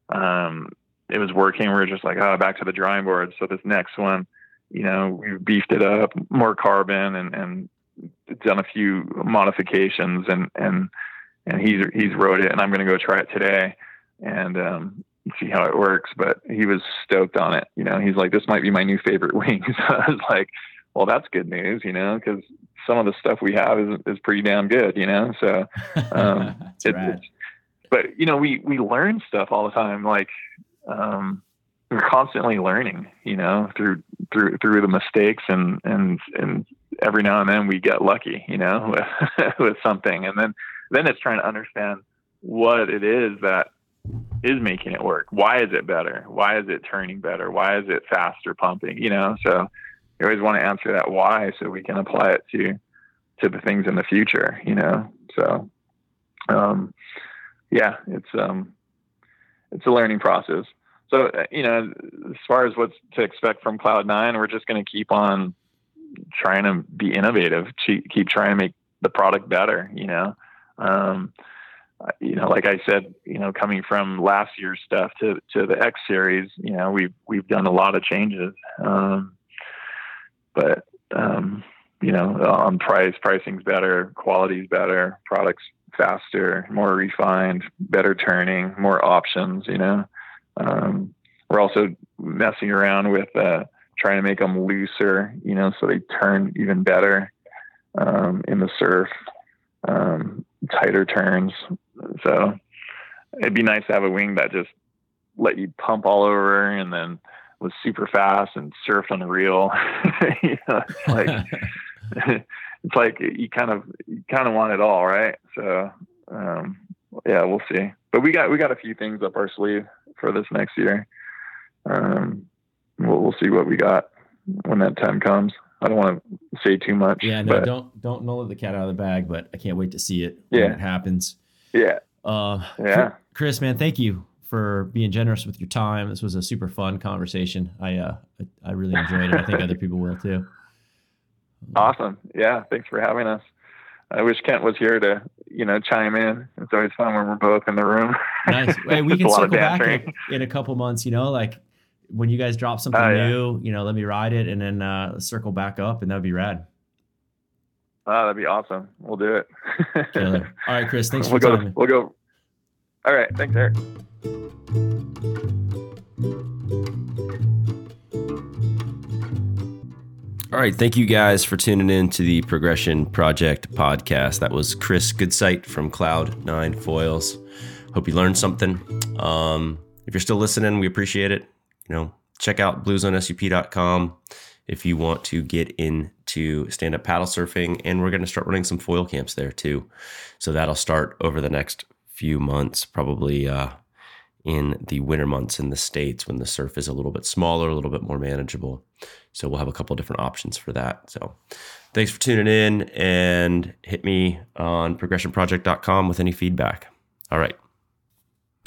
um, it was working. We were just like, oh, back to the drawing board. So this next one, you know, we beefed it up, more carbon, and and done a few modifications, and and and he's he's wrote it, and I'm going to go try it today. And um, see how it works. But he was stoked on it. You know, he's like, this might be my new favorite wing. So I was like, well, that's good news, you know, because some of the stuff we have is is pretty damn good, you know. So, um, it, it's, but you know, we we learn stuff all the time. Like, um, we're constantly learning, you know, through through through the mistakes and and and every now and then we get lucky, you know, with, with something, and then then it's trying to understand what it is that is making it work. Why is it better? Why is it turning better? Why is it faster pumping? You know, so you always want to answer that why so we can apply it to to the things in the future, you know. So um yeah, it's um it's a learning process. So uh, you know, as far as what's to expect from Cloud 9, we're just going to keep on trying to be innovative, keep trying to make the product better. You know, um, you know, like I said, you know, coming from last year's stuff to to the X series, you know, we've we've done a lot of changes. Um, but um, you know, on price, pricing's better, quality's better, products faster, more refined, better turning, more options. You know, um, we're also messing around with uh, trying to make them looser. You know, so they turn even better um, in the surf, um, tighter turns. So it'd be nice to have a wing that just let you pump all over and then was super fast and surfed on the reel. you know, it's like it's like you kind of you kind of want it all, right? So um, yeah, we'll see. But we got we got a few things up our sleeve for this next year. Um, we'll we'll see what we got when that time comes. I don't want to say too much. Yeah, no, but, don't don't don't let the cat out of the bag. But I can't wait to see it when it happens. Yeah. Uh, yeah. Chris, man, thank you for being generous with your time. This was a super fun conversation. I uh, I really enjoyed it. I think other people will too. Awesome. Yeah. Thanks for having us. I wish Kent was here to, you know, chime in. It's always fun when we're both in the room. Nice. Hey, we can circle back in, in, a couple months, you know, like when you guys drop something uh, yeah. new, you know, let me ride it and then uh, circle back up and that'd be rad. Oh, that'd be awesome. We'll do it. All right, Chris. Thanks we'll for go, We'll go. All right. Thanks, Eric. All right. Thank you guys for tuning in to the Progression Project podcast. That was Chris Gutzeit from Cloud Nine Foils. Hope you learned something. Um, if you're still listening, we appreciate it. You know, check out bluezonesup.com if you want to get into stand up paddle surfing. And we're going to start running some foil camps there too. So that'll start over the next few months, probably uh, in the winter months in the States when the surf is a little bit smaller, a little bit more manageable. So we'll have a couple different options for that. So thanks for tuning in and hit me on progressionproject.com with any feedback. All right.